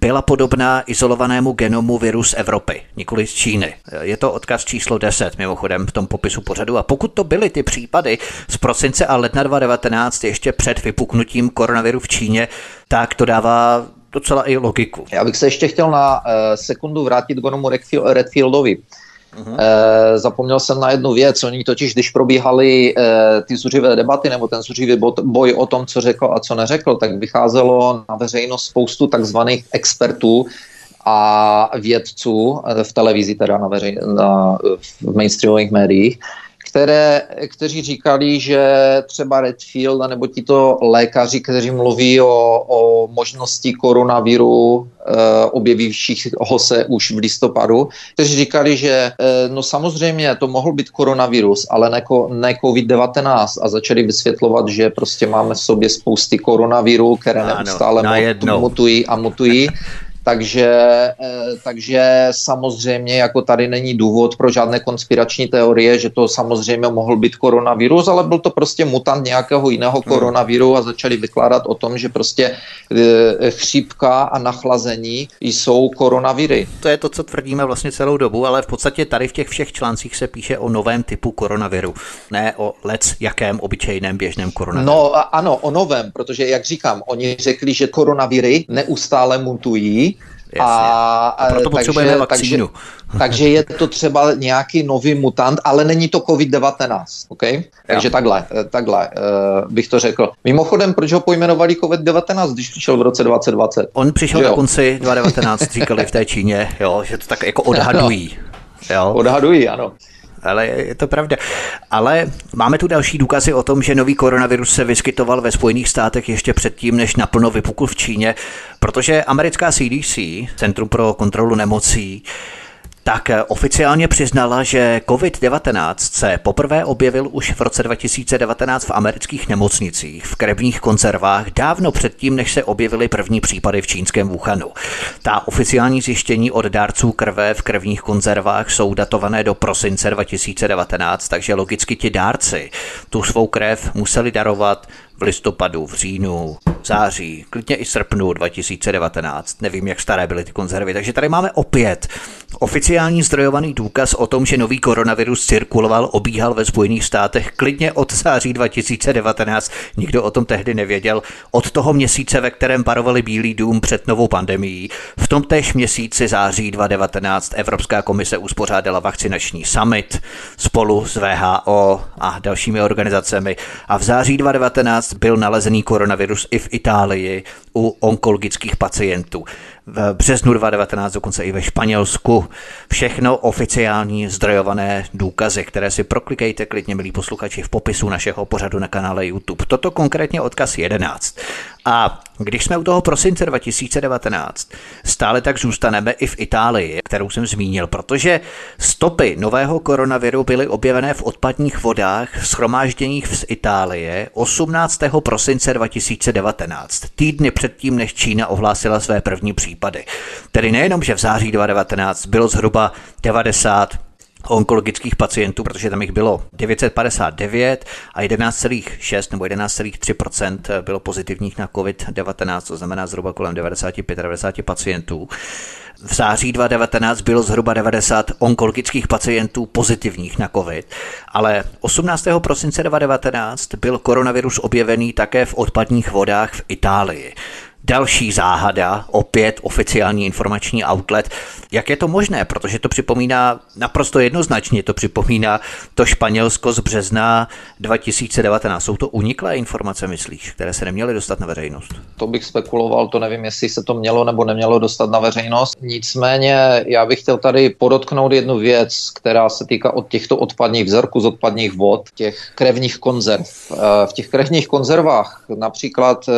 byla podobná izolovanému genomu viru z Evropy, nikoli z Číny. Je to odkaz číslo 10 mimochodem v tom popisu pořadu. A pokud to byly ty případy z prosince a ledna 2019 ještě před vypuknutím koronaviru v Číně, tak to dává docela i logiku. Já bych se ještě chtěl na uh, sekundu vrátit k onomu Redfieldovi. E, zapomněl jsem na jednu věc. Oni totiž, když probíhaly e, ty zuřivé debaty nebo ten zuřivý boj o tom, co řekl a co neřekl, tak vycházelo na veřejnost spoustu takzvaných expertů a vědců v televizi, teda na, veřej, na v mainstreamových médiích, které, kteří říkali, že třeba Redfield nebo tito lékaři, kteří mluví o, o možnosti koronaviru e, objevivšího se už v listopadu, kteří říkali, že e, no samozřejmě to mohl být koronavirus, ale ne, ne COVID-19 a začali vysvětlovat, že prostě máme v sobě spousty koronavirů, které neustále mutují a mutují. Takže, eh, takže samozřejmě jako tady není důvod pro žádné konspirační teorie, že to samozřejmě mohl být koronavirus, ale byl to prostě mutant nějakého jiného hmm. koronaviru a začali vykládat o tom, že prostě eh, chřípka a nachlazení jsou koronaviry. To je to, co tvrdíme vlastně celou dobu, ale v podstatě tady v těch všech článcích se píše o novém typu koronaviru, ne o lec jakém obyčejném běžném koronaviru. No ano, o novém, protože jak říkám, oni řekli, že koronaviry neustále mutují, a, a proto potřebujeme takže, vakcínu. Takže, (laughs) takže je to třeba nějaký nový mutant, ale není to COVID-19. Okay? Takže takhle, eh, takhle uh, bych to řekl. Mimochodem, proč ho pojmenovali COVID-19, když přišel v roce 2020? On přišel že na jo? konci 2019, říkali v té Číně, jo, že to tak jako (laughs) odhadují. Jo. Odhadují, ano ale je to pravda. Ale máme tu další důkazy o tom, že nový koronavirus se vyskytoval ve Spojených státech ještě předtím, než naplno vypukl v Číně, protože americká CDC, Centrum pro kontrolu nemocí, tak oficiálně přiznala, že COVID-19 se poprvé objevil už v roce 2019 v amerických nemocnicích, v krevních konzervách, dávno předtím, než se objevily první případy v čínském Wuhanu. Ta oficiální zjištění od dárců krve v krevních konzervách jsou datované do prosince 2019, takže logicky ti dárci tu svou krev museli darovat listopadu, v říjnu, v září, klidně i srpnu 2019. Nevím, jak staré byly ty konzervy. Takže tady máme opět oficiální zdrojovaný důkaz o tom, že nový koronavirus cirkuloval, obíhal ve Spojených státech klidně od září 2019. Nikdo o tom tehdy nevěděl. Od toho měsíce, ve kterém parovali Bílý dům před novou pandemií, v tom též měsíci září 2019 Evropská komise uspořádala vakcinační summit spolu s VHO a dalšími organizacemi a v září 2019 byl nalezený koronavirus i v Itálii u onkologických pacientů. V březnu 2019, dokonce i ve Španělsku. Všechno oficiální zdrojované důkazy, které si proklikejte klidně, milí posluchači, v popisu našeho pořadu na kanále YouTube. Toto konkrétně odkaz 11. A když jsme u toho prosince 2019, stále tak zůstaneme i v Itálii, kterou jsem zmínil, protože stopy nového koronaviru byly objevené v odpadních vodách schromážděných z Itálie 18. prosince 2019, týdny předtím, než Čína ohlásila své první případy. Tedy nejenom, že v září 2019 bylo zhruba 90 onkologických pacientů, protože tam jich bylo 959 a 11,6 nebo 11,3% bylo pozitivních na COVID-19, to znamená zhruba kolem 95-90 pacientů. V září 2019 bylo zhruba 90 onkologických pacientů pozitivních na COVID, ale 18. prosince 2019 byl koronavirus objevený také v odpadních vodách v Itálii. Další záhada, opět oficiální informační outlet. Jak je to možné? Protože to připomíná naprosto jednoznačně, to připomíná to Španělsko z března 2019. Jsou to uniklé informace, myslíš, které se neměly dostat na veřejnost? To bych spekuloval, to nevím, jestli se to mělo nebo nemělo dostat na veřejnost. Nicméně já bych chtěl tady podotknout jednu věc, která se týká od těchto odpadních vzorků z odpadních vod, těch krevních konzerv. Eh, v těch krevních konzervách například eh,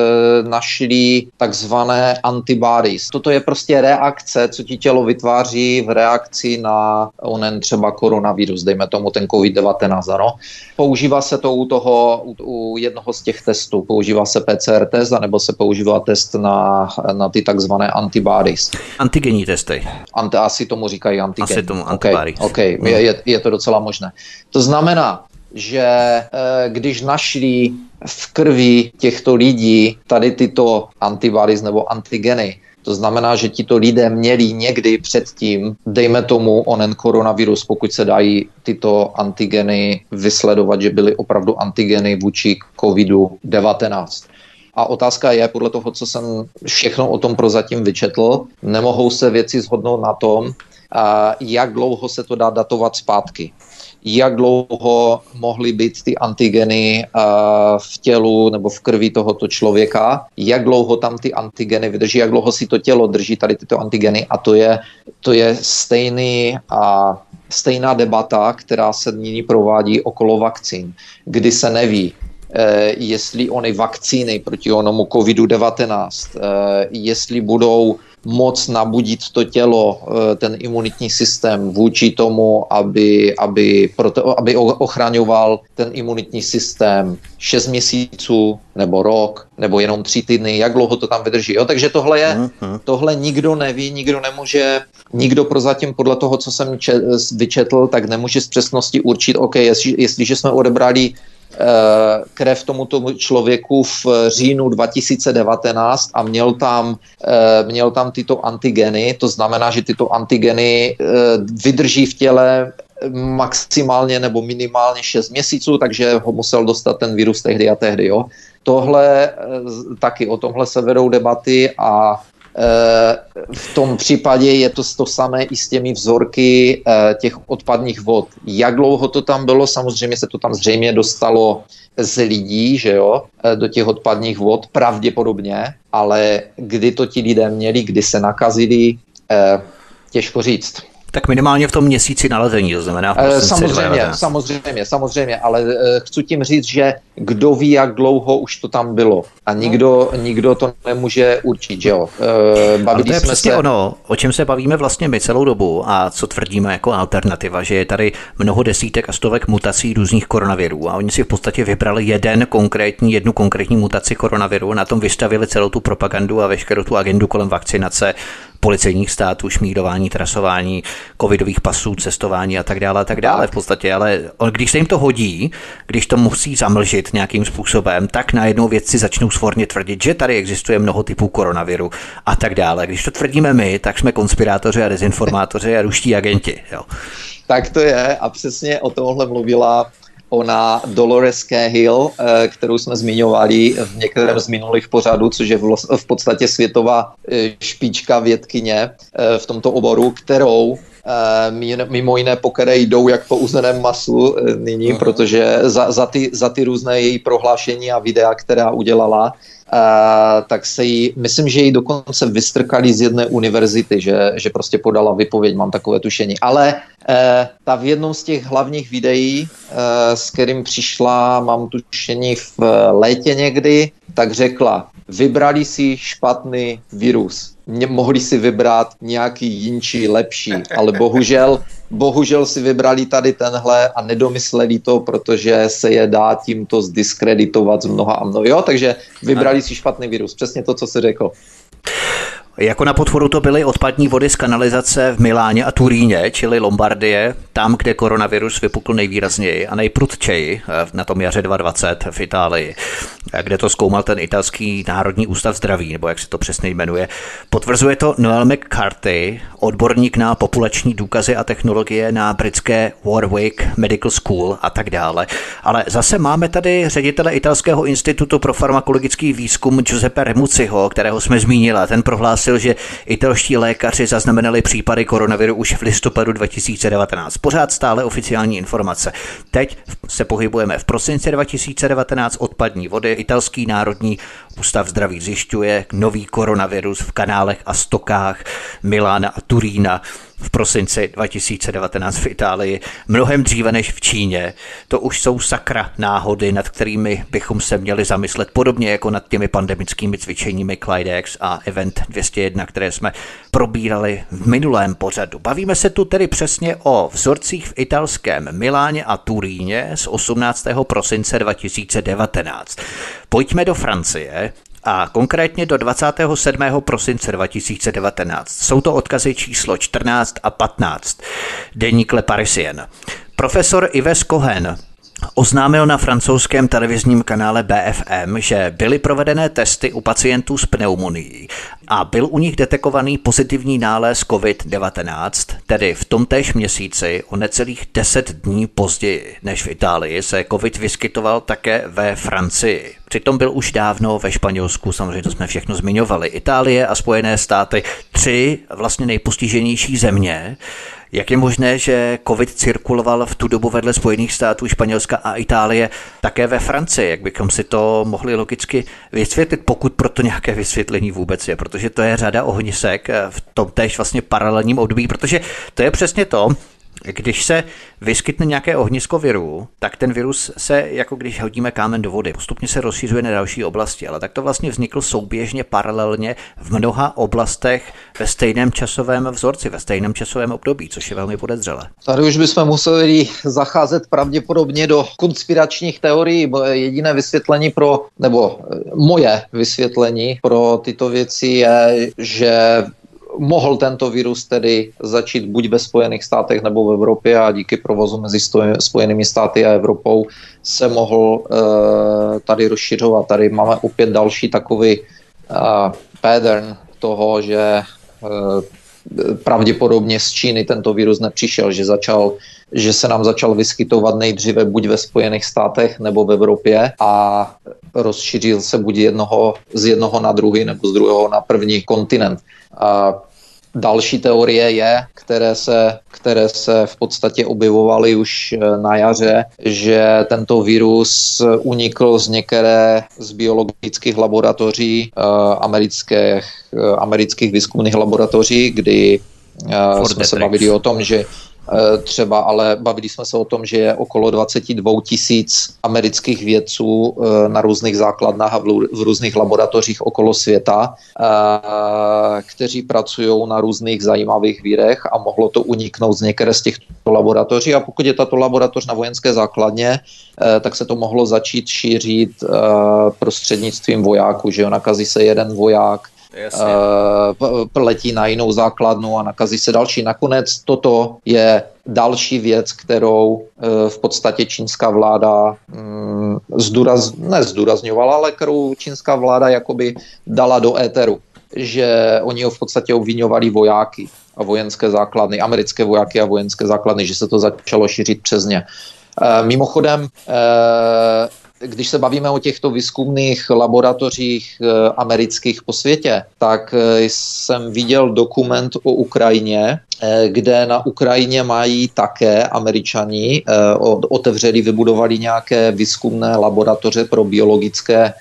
našli takzvané antibodies. Toto je prostě reakce, co ti tělo vytváří v reakci na onen třeba koronavirus, dejme tomu ten COVID-19. Ano. Používá se to u toho, u, u jednoho z těch testů. Používá se PCR test, nebo se používá test na, na ty takzvané antibodies. Antigenní testy. Ante, asi tomu říkají antigen. Asi tomu antibodies. Okay, okay. Je, je, je to docela možné. To znamená, že eh, když našli v krvi těchto lidí tady tyto antibodies nebo antigeny, to znamená, že tito lidé měli někdy předtím, dejme tomu onen koronavirus, pokud se dají tyto antigeny vysledovat, že byly opravdu antigeny vůči COVID-19. A otázka je, podle toho, co jsem všechno o tom prozatím vyčetl, nemohou se věci shodnout na tom, jak dlouho se to dá datovat zpátky jak dlouho mohly být ty antigeny v tělu nebo v krvi tohoto člověka, jak dlouho tam ty antigeny vydrží, jak dlouho si to tělo drží tady tyto antigeny. A to je, to je stejný a stejná debata, která se nyní provádí okolo vakcín, kdy se neví, eh, jestli ony vakcíny proti onomu COVID-19, eh, jestli budou moc nabudit to tělo, eh, ten imunitní systém vůči tomu, aby, aby, proto, aby ochraňoval ten imunitní systém 6 měsíců nebo rok nebo jenom 3 týdny, jak dlouho to tam vydrží. Jo? Takže tohle je, mhm. tohle nikdo neví, nikdo nemůže, nikdo prozatím podle toho, co jsem če, vyčetl, tak nemůže z přesnosti určit, OK, jestli, jestliže jsme odebrali krev tomuto člověku v říjnu 2019 a měl tam, eh, měl tam tyto antigeny, to znamená, že tyto antigeny eh, vydrží v těle maximálně nebo minimálně 6 měsíců, takže ho musel dostat ten virus tehdy a tehdy. Jo. Tohle taky, o tomhle se vedou debaty a v tom případě je to to samé i s těmi vzorky eh, těch odpadních vod. Jak dlouho to tam bylo? Samozřejmě se to tam zřejmě dostalo z lidí, že jo, eh, do těch odpadních vod, pravděpodobně, ale kdy to ti lidé měli, kdy se nakazili, eh, těžko říct. Tak minimálně v tom měsíci nalezení, to znamená. E, samozřejmě, samozřejmě, samozřejmě, ale e, chci tím říct, že kdo ví, jak dlouho už to tam bylo. A nikdo, nikdo to nemůže určit, že jo. E, bavili to je přesně se... ono, o čem se bavíme vlastně my celou dobu a co tvrdíme jako alternativa, že je tady mnoho desítek a stovek mutací různých koronavirů a oni si v podstatě vybrali jeden konkrétní, jednu konkrétní mutaci koronaviru, na tom vystavili celou tu propagandu a veškerou tu agendu kolem vakcinace policejních států, šmírování, trasování, covidových pasů, cestování a tak dále a tak dále v podstatě, ale když se jim to hodí, když to musí zamlžit nějakým způsobem, tak najednou vědci začnou svorně tvrdit, že tady existuje mnoho typů koronaviru a tak dále. Když to tvrdíme my, tak jsme konspirátoři a dezinformátoři a ruští agenti. Jo. Tak to je a přesně o tomhle mluvila ona Dolores Cahill, eh, kterou jsme zmiňovali v některém z minulých pořadů, což je v podstatě světová eh, špička vědkyně eh, v tomto oboru, kterou mimo jiné, po které jdou jak po uzeném masu nyní, uh-huh. protože za, za, ty, za ty různé její prohlášení a videa, která udělala, Uh, tak se jí, myslím, že ji dokonce vystrkali z jedné univerzity, že, že prostě podala vypověď, mám takové tušení. Ale uh, ta v jednom z těch hlavních videí, uh, s kterým přišla, mám tušení v létě někdy, tak řekla, vybrali si špatný virus mohli si vybrat nějaký jinčí, lepší, ale bohužel, bohužel si vybrali tady tenhle a nedomysleli to, protože se je dá tímto zdiskreditovat z mnoha a mnoha. Jo, takže vybrali si špatný virus, přesně to, co jsi řekl. Jako na podporu to byly odpadní vody z kanalizace v Miláně a Turíně, čili Lombardie, tam, kde koronavirus vypukl nejvýrazněji a nejprudčeji eh, na tom jaře 2020 v Itálii, eh, kde to zkoumal ten italský národní ústav zdraví, nebo jak se to přesně jmenuje. Potvrzuje to Noel McCarthy, odborník na populační důkazy a technologie na britské Warwick Medical School a tak dále. Ale zase máme tady ředitele Italského institutu pro farmakologický výzkum Giuseppe Remuciho, kterého jsme zmínili. Ten prohlásil, že italští lékaři zaznamenali případy koronaviru už v listopadu 2019 pořád stále oficiální informace. Teď se pohybujeme v prosinci 2019, odpadní vody, italský národní ústav zdraví zjišťuje nový koronavirus v kanálech a stokách Milána a Turína v prosinci 2019 v Itálii, mnohem dříve než v Číně. To už jsou sakra náhody, nad kterými bychom se měli zamyslet, podobně jako nad těmi pandemickými cvičeními Clydex a Event 201, které jsme probírali v minulém pořadu. Bavíme se tu tedy přesně o vzorcích v italském Miláně a Turíně z 18. prosince 2019. Pojďme do Francie, a konkrétně do 27. prosince 2019. Jsou to odkazy číslo 14 a 15. Deník Le Parisien. Profesor Ives Cohen oznámil na francouzském televizním kanále BFM, že byly provedené testy u pacientů s pneumonií a byl u nich detekovaný pozitivní nález COVID-19, tedy v tomtéž měsíci o necelých 10 dní později než v Itálii se COVID vyskytoval také ve Francii. Přitom byl už dávno ve Španělsku, samozřejmě to jsme všechno zmiňovali. Itálie a Spojené státy, tři vlastně nejpostiženější země, jak je možné, že COVID cirkuloval v tu dobu vedle Spojených států, Španělska a Itálie také ve Francii? Jak bychom si to mohli logicky vysvětlit, pokud proto nějaké vysvětlení vůbec je? Protože to je řada ohnisek v tom též vlastně paralelním období, protože to je přesně to, když se vyskytne nějaké ohnisko viru, tak ten virus se, jako když hodíme kámen do vody, postupně se rozšířuje na další oblasti, ale tak to vlastně vznikl souběžně, paralelně v mnoha oblastech ve stejném časovém vzorci, ve stejném časovém období, což je velmi podezřelé. Tady už bychom museli zacházet pravděpodobně do konspiračních teorií. Jediné vysvětlení pro, nebo moje vysvětlení pro tyto věci je, že mohl tento virus tedy začít buď ve Spojených státech nebo v Evropě a díky provozu mezi Spojenými státy a Evropou se mohl uh, tady rozšiřovat. Tady máme opět další takový uh, pattern toho, že uh, pravděpodobně z Číny tento virus nepřišel, že začal že se nám začal vyskytovat nejdříve buď ve Spojených státech nebo v Evropě a rozšířil se buď jednoho, z jednoho na druhý nebo z druhého na první kontinent. A další teorie je, které se, které se v podstatě objevovaly už eh, na jaře, že tento virus unikl z některé z biologických laboratoří uh, amerických, uh, amerických výzkumných laboratoří, kdy uh, jsme se bavili o tom, že Eh, třeba, ale bavili jsme se o tom, že je okolo 22 tisíc amerických vědců eh, na různých základnách a v různých laboratořích okolo světa, eh, kteří pracují na různých zajímavých vírech a mohlo to uniknout z některé z těchto laboratoří. A pokud je tato laboratoř na vojenské základně, tak se to mohlo začít šířit prostřednictvím vojáků, že jo, nakazí se jeden voják, uh, letí na jinou základnu a nakazí se další. Nakonec toto je další věc, kterou uh, v podstatě čínská vláda um, zdůraz, ne zdůrazňovala, ale kterou čínská vláda jakoby dala do éteru že oni ho v podstatě obvinovali vojáky a vojenské základny, americké vojáky a vojenské základny, že se to začalo šířit přes ně. E, mimochodem, e, když se bavíme o těchto výzkumných laboratořích eh, amerických po světě, tak eh, jsem viděl dokument o Ukrajině, eh, kde na Ukrajině mají také američani otevřeli, vybudovali nějaké výzkumné laboratoře pro biologické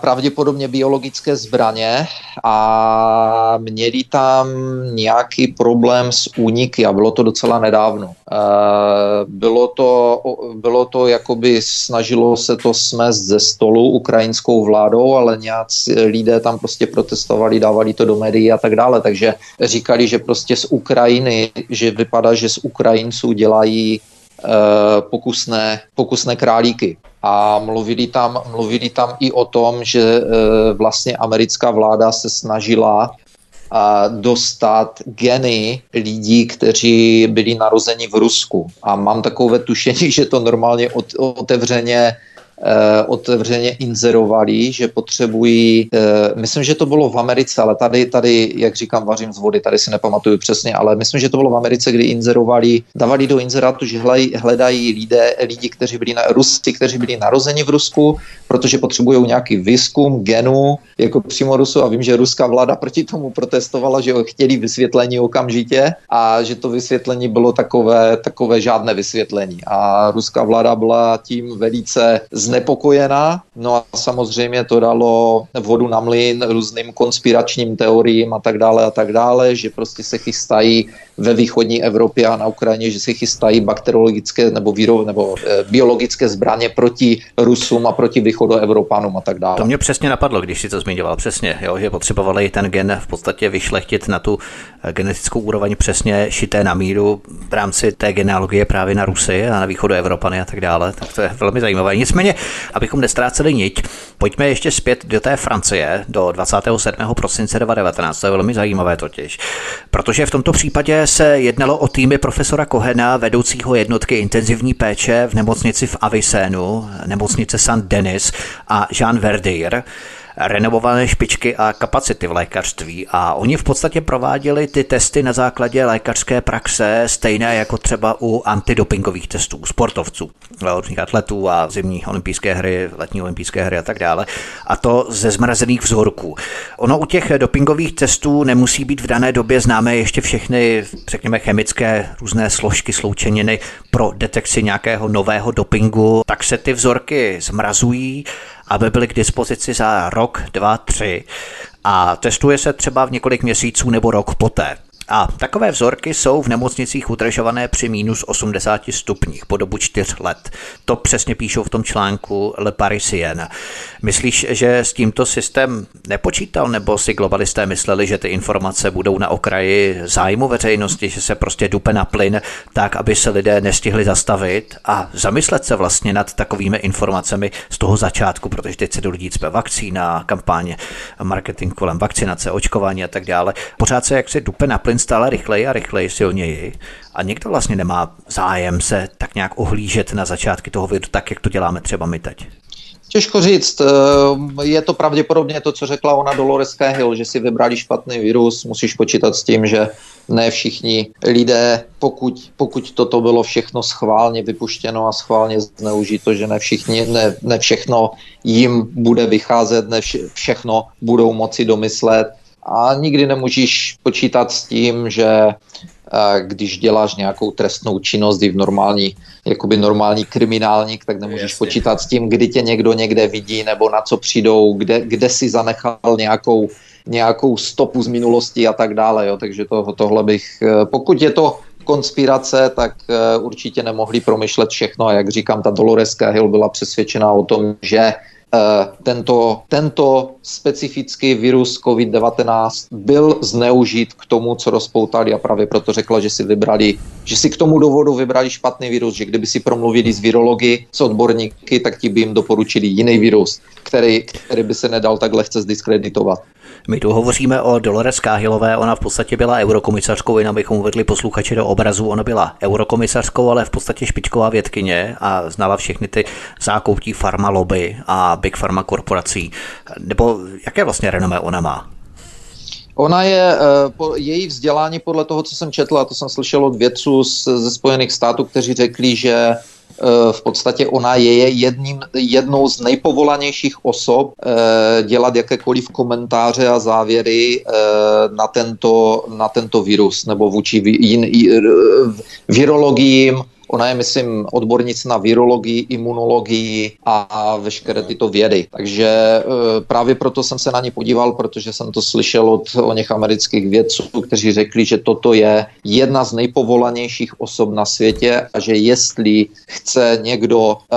pravděpodobně biologické zbraně a měli tam nějaký problém s úniky a bylo to docela nedávno. Eh, bylo to, bylo to jakoby snažilo se to smést ze stolu ukrajinskou vládou, ale nějací lidé tam prostě protestovali, dávali to do médií a tak dále, takže říkali, že prostě z Ukrajiny, že vypadá, že z Ukrajinců dělají eh, pokusné, pokusné králíky a mluvili tam, mluvili tam i o tom, že e, vlastně americká vláda se snažila a dostat geny lidí, kteří byli narozeni v Rusku. A mám takové tušení, (laughs) že to normálně otevřeně otevřeně inzerovali, že potřebují, eh, myslím, že to bylo v Americe, ale tady, tady, jak říkám, vařím z vody, tady si nepamatuju přesně, ale myslím, že to bylo v Americe, kdy inzerovali, dávali do inzerátu, že hledají lidé, lidi, kteří byli na, Rusy, kteří byli narozeni v Rusku, protože potřebují nějaký výzkum genu, jako přímo Rusu a vím, že ruská vláda proti tomu protestovala, že chtěli vysvětlení okamžitě a že to vysvětlení bylo takové, takové žádné vysvětlení. A ruská vláda byla tím velice znepokojená. No a samozřejmě to dalo vodu na mlyn různým konspiračním teoriím a tak dále a tak dále, že prostě se chystají ve východní Evropě a na Ukrajině, že se chystají bakteriologické nebo, výro, nebo e, biologické zbraně proti Rusům a proti východoevropanům a tak dále. To mě přesně napadlo, když si to zmiňoval. Přesně, jo, že potřebovali ten gen v podstatě vyšlechtit na tu eh, genetickou úroveň přesně šité na míru v rámci té genealogie právě na Rusy a na východoevropany a tak dále. Tak to je velmi zajímavé. Nicméně abychom nestráceli niť, pojďme ještě zpět do té Francie, do 27. prosince 2019, to je velmi zajímavé totiž, protože v tomto případě se jednalo o týmy profesora Kohena, vedoucího jednotky intenzivní péče v nemocnici v Avicennu, nemocnice Saint-Denis a Jean Verdier, renovované špičky a kapacity v lékařství a oni v podstatě prováděli ty testy na základě lékařské praxe stejné jako třeba u antidopingových testů sportovců, různých atletů a zimní olympijské hry, letní olympijské hry a tak dále. A to ze zmrazených vzorků. Ono u těch dopingových testů nemusí být v dané době známé ještě všechny, řekněme, chemické různé složky, sloučeniny pro detekci nějakého nového dopingu, tak se ty vzorky zmrazují aby byly k dispozici za rok, dva, tři a testuje se třeba v několik měsíců nebo rok poté. A takové vzorky jsou v nemocnicích udržované při minus 80 stupních po dobu 4 let. To přesně píšou v tom článku Le Parisien. Myslíš, že s tímto systém nepočítal, nebo si globalisté mysleli, že ty informace budou na okraji zájmu veřejnosti, že se prostě dupe na plyn, tak, aby se lidé nestihli zastavit a zamyslet se vlastně nad takovými informacemi z toho začátku, protože teď se do lidí cpe vakcína, kampaně, marketing kolem vakcinace, očkování a tak dále. Pořád se jak se dupe na plyn plyn stále rychleji a rychleji, silněji a někdo vlastně nemá zájem se tak nějak ohlížet na začátky toho viru, tak jak to děláme třeba my teď. Těžko říct, eh, je to pravděpodobně to, co řekla ona Dolores Cahill, že si vybrali špatný virus, musíš počítat s tím, že ne všichni lidé, pokud, pokud toto bylo všechno schválně vypuštěno a schválně zneužito, že ne, všichni, ne, ne všechno jim bude vycházet, ne všechno budou moci domyslet, a nikdy nemůžeš počítat s tím, že eh, když děláš nějakou trestnou činnost i v normální, jakoby normální kriminálník, tak nemůžeš Jasně. počítat s tím, kdy tě někdo někde vidí nebo na co přijdou, kde, kde si zanechal nějakou, nějakou stopu z minulosti a tak dále. Jo. Takže to, tohle bych, eh, pokud je to konspirace, tak eh, určitě nemohli promyšlet všechno. A jak říkám, ta Dolores Cahill byla přesvědčená o tom, že tento, tento specifický virus COVID-19 byl zneužit k tomu, co rozpoutali a právě proto řekla, že si vybrali, že si k tomu důvodu vybrali špatný virus, že kdyby si promluvili s virology, s odborníky, tak ti by jim doporučili jiný virus, který, který by se nedal tak lehce zdiskreditovat. My tu hovoříme o Dolores Káhilové, ona v podstatě byla eurokomisařkou, jen abychom uvedli posluchači do obrazu, ona byla eurokomisařkou, ale v podstatě špičková vědkyně a znala všechny ty zákoutí farmalobby a big pharma korporací. Nebo jaké vlastně renomé ona má? Ona je, eh, její vzdělání podle toho, co jsem četl, a to jsem slyšel od vědců ze Spojených států, kteří řekli, že v podstatě ona je jedním, jednou z nejpovolanějších osob eh, dělat jakékoliv komentáře a závěry eh, na tento, na tento virus nebo vůči virologiím, Ona je, myslím, odbornice na virologii, imunologii a veškeré tyto vědy. Takže e, právě proto jsem se na ní podíval, protože jsem to slyšel od o něch amerických vědců, kteří řekli, že toto je jedna z nejpovolanějších osob na světě a že jestli chce někdo e,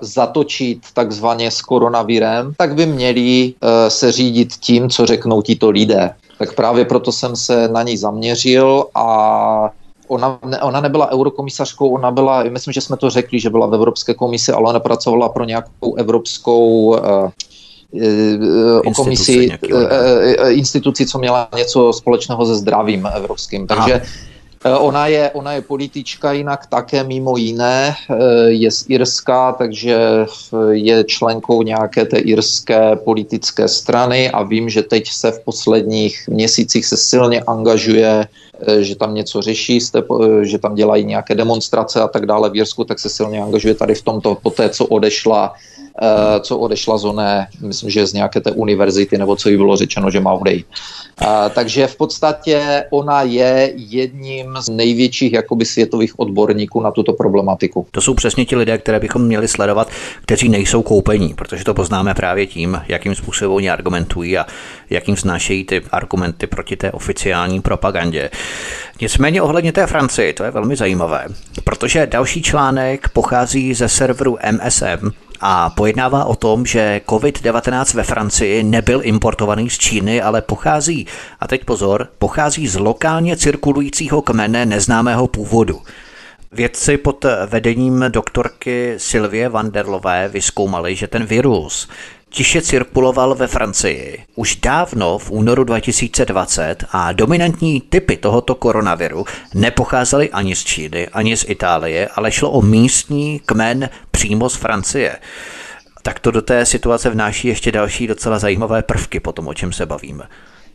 zatočit takzvaně s koronavirem, tak by měli e, se řídit tím, co řeknou tito lidé. Tak právě proto jsem se na ní zaměřil a ona, ne, ona nebyla eurokomisařkou, ona byla, myslím, že jsme to řekli, že byla v Evropské komisi, ale ona pracovala pro nějakou evropskou uh, o komisi instituci, co měla něco společného se zdravím evropským. Takže Ona je, ona je politička jinak také mimo jiné, je z Irska, takže je členkou nějaké té irské politické strany a vím, že teď se v posledních měsících se silně angažuje Eh, že tam něco řeší, eh, že tam dělají nějaké demonstrace a tak dále v Jirsku, tak se silně angažuje tady v tomto, po té, co odešla eh, co odešla z oné, myslím, že z nějaké té univerzity, nebo co jí bylo řečeno, že má odejít. Takže v podstatě ona je jedním z největších jakoby světových odborníků na tuto problematiku. To jsou přesně ti lidé, které bychom měli sledovat, kteří nejsou koupení, protože to poznáme právě tím, jakým způsobem oni argumentují a jakým vznášejí ty argumenty proti té oficiální propagandě. Nicméně ohledně té Francii, to je velmi zajímavé, protože další článek pochází ze serveru MSM, a pojednává o tom, že COVID-19 ve Francii nebyl importovaný z Číny, ale pochází, a teď pozor, pochází z lokálně cirkulujícího kmene neznámého původu. Vědci pod vedením doktorky Sylvie Vanderlové vyskoumali, že ten virus tiše cirkuloval ve Francii už dávno v únoru 2020 a dominantní typy tohoto koronaviru nepocházely ani z Číny, ani z Itálie, ale šlo o místní kmen přímo z Francie. Tak to do té situace vnáší ještě další docela zajímavé prvky po tom, o čem se bavíme.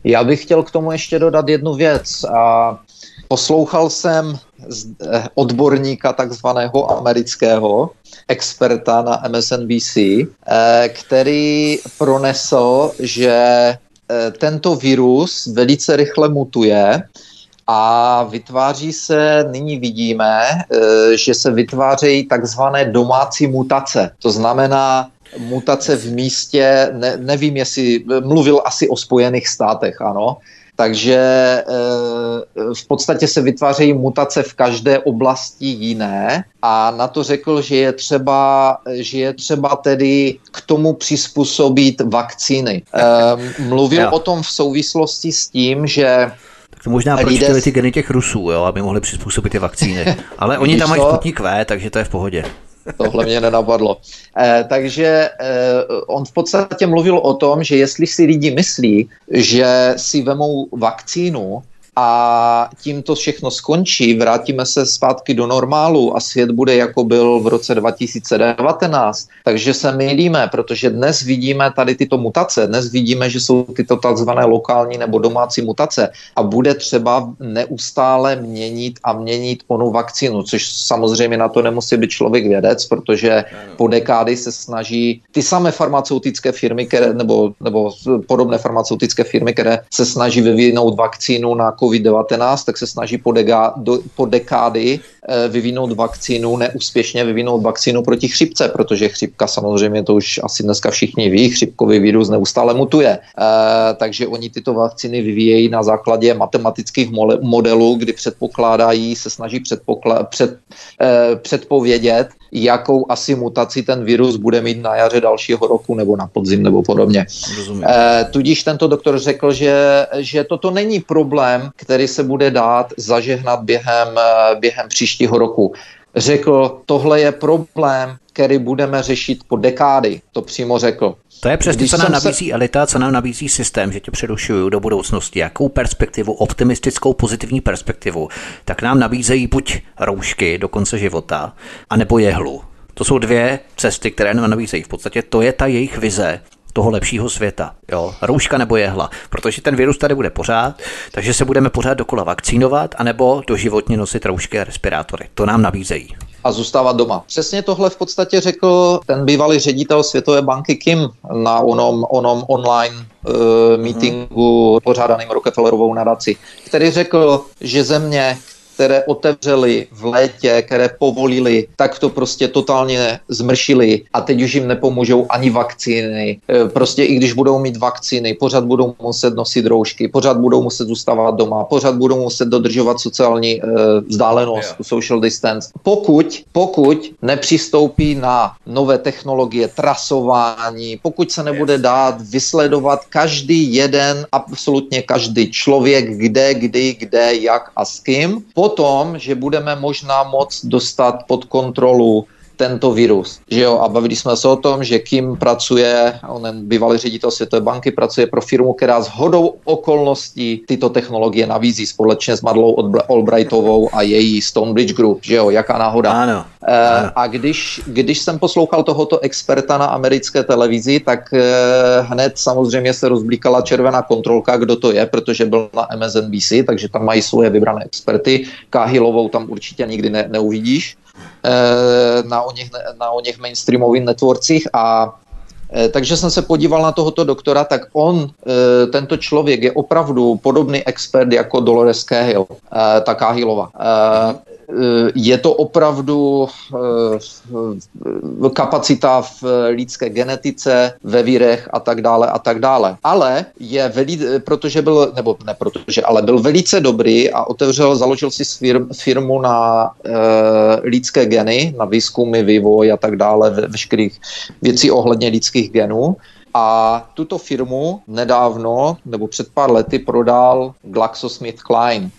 Já bych chtěl k tomu ještě dodat jednu věc. A poslouchal jsem eh, odborníka takzvaného amerického, experta na MSNBC, eh, který pronesl, že eh, tento virus velice rychle mutuje a vytváří se, nyní vidíme, že se vytvářejí takzvané domácí mutace. To znamená, mutace v místě, ne, nevím, jestli mluvil asi o Spojených státech, ano, takže eh, v podstatě se vytvářejí mutace v každé oblasti jiné a na to řekl, že je třeba, že je třeba tedy k tomu přizpůsobit vakcíny. Eh, mluvil o tom v souvislosti s tím, že tak to možná pročítali ty geny těch Rusů, jo, aby mohli přizpůsobit ty vakcíny. (laughs) Ale oni tam mají Sputnik V, takže to je v pohodě. Tohle mě nenapadlo. Eh, takže eh, on v podstatě mluvil o tom, že jestli si lidi myslí, že si vemou vakcínu a tím to všechno skončí, vrátíme se zpátky do normálu a svět bude jako byl v roce 2019. Takže se mýlíme, protože dnes vidíme tady tyto mutace, dnes vidíme, že jsou tyto takzvané lokální nebo domácí mutace. A bude třeba neustále měnit a měnit onu vakcínu, což samozřejmě na to nemusí být člověk vědec, protože po dekády se snaží ty samé farmaceutické firmy, které, nebo, nebo podobné farmaceutické firmy, které se snaží vyvinout vakcínu na COVID-19, tak se snaží po, dega, do, po dekády vyvinout vakcínu, neúspěšně vyvinout vakcínu proti chřipce, protože chřipka samozřejmě to už asi dneska všichni ví, chřipkový virus neustále mutuje. E, takže oni tyto vakcíny vyvíjejí na základě matematických modelů, kdy předpokládají, se snaží předpokla- před, e, předpovědět, jakou asi mutaci ten virus bude mít na jaře dalšího roku nebo na podzim nebo podobně. E, tudíž tento doktor řekl, že, že toto není problém, který se bude dát zažehnat během, eh, během příštího roku. Řekl, tohle je problém, který budeme řešit po dekády, to přímo řekl. To je přesně, co nám nabízí se... elita, co nám nabízí systém, že tě předušují do budoucnosti. Jakou perspektivu, optimistickou, pozitivní perspektivu, tak nám nabízejí buď roušky do konce života, anebo jehlu. To jsou dvě cesty, které nám nabízejí. V podstatě to je ta jejich vize toho lepšího světa. Jo? Rouška nebo jehla. Protože ten virus tady bude pořád, takže se budeme pořád dokola vakcínovat, anebo doživotně nosit roušky a respirátory. To nám nabízejí. a zůstávat doma. Přesně tohle v podstatě řekl ten bývalý ředitel Světové banky Kim na onom, onom online uh, meetingu pořádaným Rockefellerovou nadaci, který řekl, že země, které otevřeli v létě, které povolili, tak to prostě totálně zmršili a teď už jim nepomůžou ani vakcíny. E, prostě i když budou mít vakcíny, pořád budou muset nosit roušky, pořád budou muset zůstávat doma, pořád budou muset dodržovat sociální uh, vzdálenost, yeah. social distance. Pokud, pokud nepřistoupí na nové technologie, trasování, pokud se nebude dát vysledovat každý jeden, absolutně každý člověk, kde, kdy, kde, jak a s kým, tom, že budeme možná moc dostat pod kontrolu tento virus. Že jo? A bavili jsme se o tom, že Kim pracuje, on bývalý ředitel Světové banky, pracuje pro firmu, která s hodou okolností tyto technologie navízí společně s Madlou Albrightovou a její Stonebridge Group. Že jo? Jaká náhoda. Ano. E, a když, když jsem poslouchal tohoto experta na americké televizi, tak e, hned samozřejmě se rozblíkala červená kontrolka, kdo to je, protože byl na MSNBC, takže tam mají svoje vybrané experty. Káhilovou tam určitě nikdy ne, neuvidíš. Eh, na o něch, na o něch mainstreamových networkcích a eh, takže jsem se podíval na tohoto doktora, tak on, eh, tento člověk je opravdu podobný expert jako Dolores Cahill, ta Cahillova. Eh, je to opravdu eh, kapacita v lidské genetice, ve vírech a tak dále a tak dále. Ale je velí, protože byl, nebo ne protože, ale byl velice dobrý a otevřel, založil si firmu na lidské geny, na výzkumy, vývoj a tak dále, ve, veškerých věcí ohledně lidských genů. A tuto firmu nedávno, nebo před pár lety, prodal GlaxoSmithKline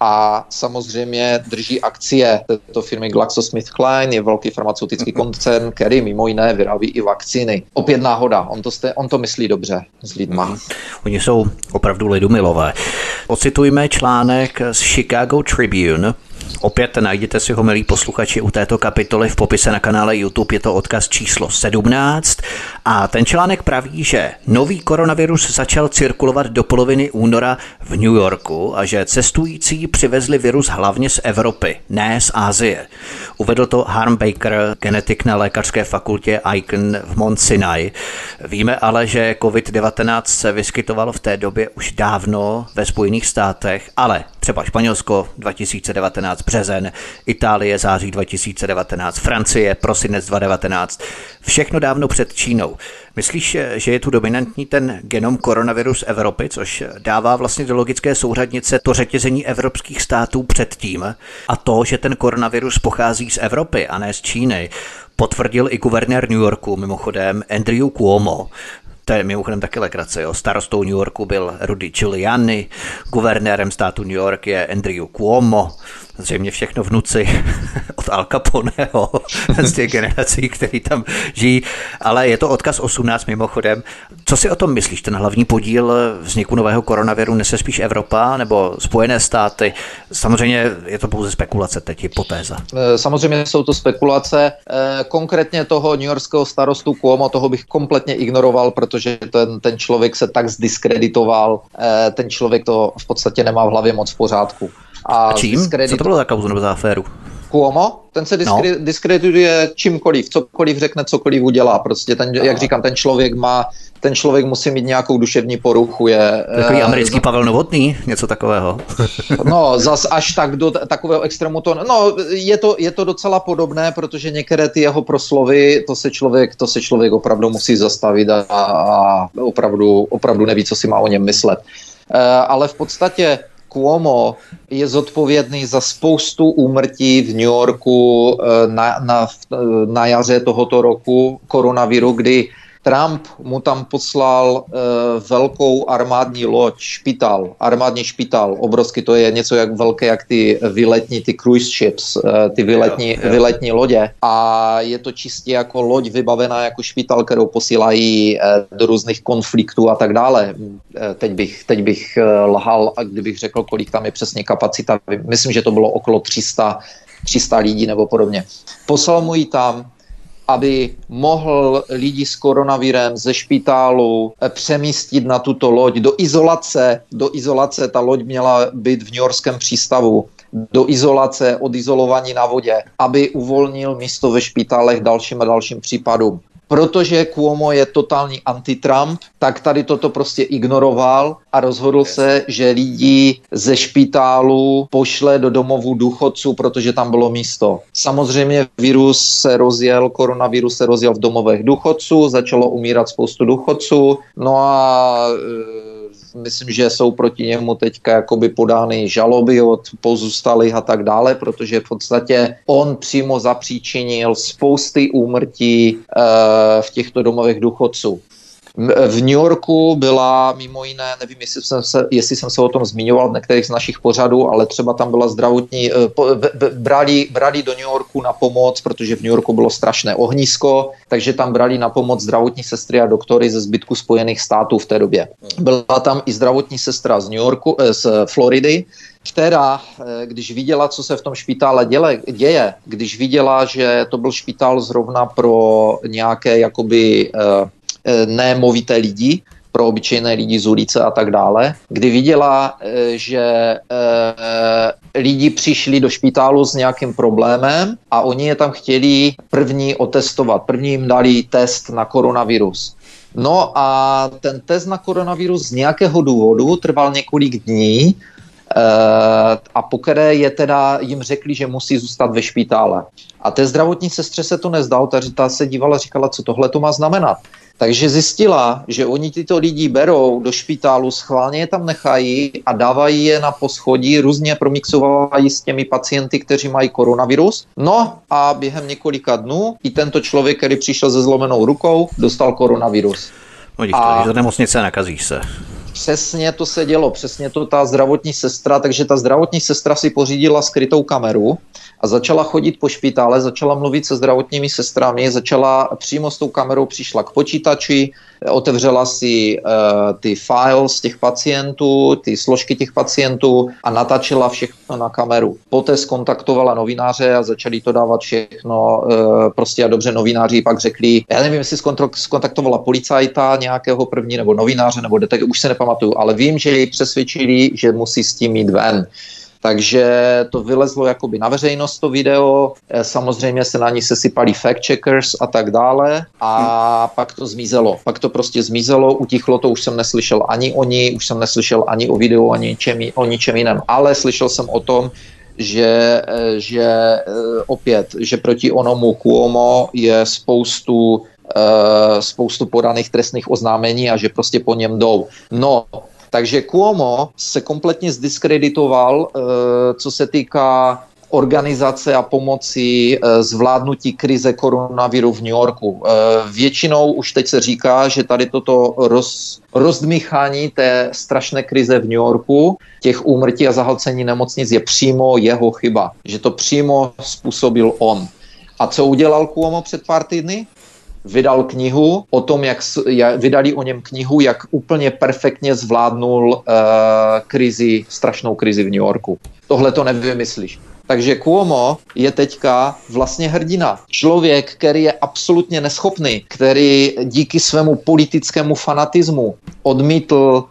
a samozřejmě drží akcie této firmy GlaxoSmithKline, je velký farmaceutický koncern, který mimo jiné vyrábí i vakcíny. Opět náhoda, on to, jste, on to myslí dobře s lidma. Mm. Oni jsou opravdu lidumilové. Ocitujme článek z Chicago Tribune, Opět najděte si ho, milí posluchači, u této kapitoly v popise na kanále YouTube. Je to odkaz číslo 17. A ten článek praví, že nový koronavirus začal cirkulovat do poloviny února v New Yorku a že cestující přivezli virus hlavně z Evropy, ne z Asie. Uvedl to Harm Baker, genetik na lékařské fakultě Icon v Mount Sinai. Víme ale, že COVID-19 se vyskytoval v té době už dávno ve Spojených státech, ale třeba Španělsko 2019 březen, Itálie září 2019, Francie prosinec 2019, všechno dávno před Čínou. Myslíš, že je tu dominantní ten genom koronavirus Evropy, což dává vlastně do logické souřadnice to řetězení evropských států předtím a to, že ten koronavirus pochází z Evropy a ne z Číny, potvrdil i guvernér New Yorku, mimochodem Andrew Cuomo. To je mimochodem taky legrace. Jo. Starostou New Yorku byl Rudy Giuliani, guvernérem státu New York je Andrew Cuomo, zřejmě všechno vnuci (laughs) od Al Caponeho (laughs) z těch generací, který tam žijí, ale je to odkaz 18 mimochodem. Co si o tom myslíš? Ten hlavní podíl vzniku nového koronaviru nese spíš Evropa nebo Spojené státy? Samozřejmě je to pouze spekulace, teď hypotéza. Eh, samozřejmě jsou to spekulace. Eh, konkrétně toho New Yorkského starostu Cuomo, toho bych kompletně ignoroval, protože ten, ten člověk se tak zdiskreditoval, eh, ten člověk to v podstatě nemá v hlavě moc v pořádku. A, a čím? Co to bylo za kauzu nebo za aféru? Cuomo, ten se diskre, no. diskredituje čímkoliv, cokoliv řekne, cokoliv udělá. Prostě ten, jak říkám, ten člověk má, ten člověk musí mít nějakou duševní poruchu. Je, Takový uh, americký Pavel Novotný, něco takového. no, zas až tak do takového extrému to, no, je to, je to docela podobné, protože některé ty jeho proslovy, to se člověk, to se člověk opravdu musí zastavit a, a opravdu, opravdu neví, co si má o něm myslet. Uh, ale v podstatě Cuomo je zodpovědný za spoustu úmrtí v New Yorku eh, na, na, na jaře tohoto roku koronaviru, kdy Trump mu tam poslal uh, velkou armádní loď, špital, armádní špital, obrovský, to je něco jak velké, jak ty vyletní, ty cruise ships, uh, ty vyletní, yeah, yeah. vyletní lodě. A je to čistě jako loď vybavená jako špital, kterou posílají uh, do různých konfliktů a tak dále. Uh, teď bych, teď bych uh, lhal, a kdybych řekl, kolik tam je přesně kapacita. Myslím, že to bylo okolo 300 300 lidí nebo podobně. Poslal mu ji tam, aby mohl lidi s koronavirem ze špitálu eh, přemístit na tuto loď do izolace. Do izolace ta loď měla být v New Yorkském přístavu do izolace, odizolovaní na vodě, aby uvolnil místo ve špitálech dalším a dalším případům protože Cuomo je totální anti-Trump, tak tady toto prostě ignoroval a rozhodl se, že lidi ze špitálu pošle do domovů důchodců, protože tam bylo místo. Samozřejmě virus se rozjel, koronavirus se rozjel v domovech důchodců, začalo umírat spoustu důchodců, no a e, myslím, že jsou proti němu teďka jakoby podány žaloby od pozůstalých a tak dále, protože v podstatě on přímo zapříčinil spousty úmrtí uh, v těchto domovech důchodců. V New Yorku byla mimo jiné, nevím, jestli jsem, se, jestli jsem se o tom zmiňoval v některých z našich pořadů, ale třeba tam byla zdravotní, eh, brali, brali do New Yorku na pomoc, protože v New Yorku bylo strašné ohnisko, takže tam brali na pomoc zdravotní sestry a doktory ze zbytku Spojených států v té době. Byla tam i zdravotní sestra z New Yorku, eh, z Floridy, která, eh, když viděla, co se v tom špitále děle, děje, když viděla, že to byl špitál zrovna pro nějaké jakoby Eh, nemovité lidi, pro obyčejné lidi z ulice a tak dále, kdy viděla, eh, že eh, lidi přišli do špitálu s nějakým problémem a oni je tam chtěli první otestovat. První jim dali test na koronavirus. No a ten test na koronavirus z nějakého důvodu trval několik dní a po které je teda jim řekli, že musí zůstat ve špitále. A té zdravotní sestře se to nezdalo, ta, ta se dívala, říkala, co tohle to má znamenat. Takže zjistila, že oni tyto lidi berou do špitálu, schválně je tam nechají a dávají je na poschodí, různě promixovají s těmi pacienty, kteří mají koronavirus. No a během několika dnů i tento člověk, který přišel se zlomenou rukou, dostal koronavirus. No díky, a... do nemocnice nakazíš se. Přesně to se dělo, přesně to ta zdravotní sestra, takže ta zdravotní sestra si pořídila skrytou kameru a začala chodit po špitále, začala mluvit se zdravotními sestrami, začala přímo s tou kamerou přišla k počítači, otevřela si uh, ty files těch pacientů, ty složky těch pacientů a natáčela všechno na kameru. Poté skontaktovala novináře a začali to dávat všechno uh, prostě a dobře novináři pak řekli, já nevím, jestli skontaktovala policajta nějakého první nebo novináře nebo detek, už se nepamatuju, ale vím, že ji přesvědčili, že musí s tím mít ven. Takže to vylezlo jakoby na veřejnost to video, eh, samozřejmě se na ní sesypali fact checkers a tak dále a hmm. pak to zmizelo. Pak to prostě zmizelo, utichlo to, už jsem neslyšel ani o ní, už jsem neslyšel ani o videu, ani čem, o ničem jiném, ale slyšel jsem o tom, že, eh, že eh, opět, že proti onomu Cuomo je spoustu spoustu podaných trestných oznámení a že prostě po něm jdou. No, takže Cuomo se kompletně zdiskreditoval, eh, co se týká organizace a pomoci eh, zvládnutí krize koronaviru v New Yorku. Eh, většinou už teď se říká, že tady toto roz, rozdmíchání té strašné krize v New Yorku, těch úmrtí a zahlcení nemocnic je přímo jeho chyba, že to přímo způsobil on. A co udělal Cuomo před pár týdny? Vydal knihu o tom, jak, vydali o něm knihu, jak úplně perfektně zvládnul uh, krizi, strašnou krizi v New Yorku. Tohle to nevymyslíš. Takže Cuomo je teďka vlastně hrdina. Člověk, který je absolutně neschopný, který díky svému politickému fanatismu odmítl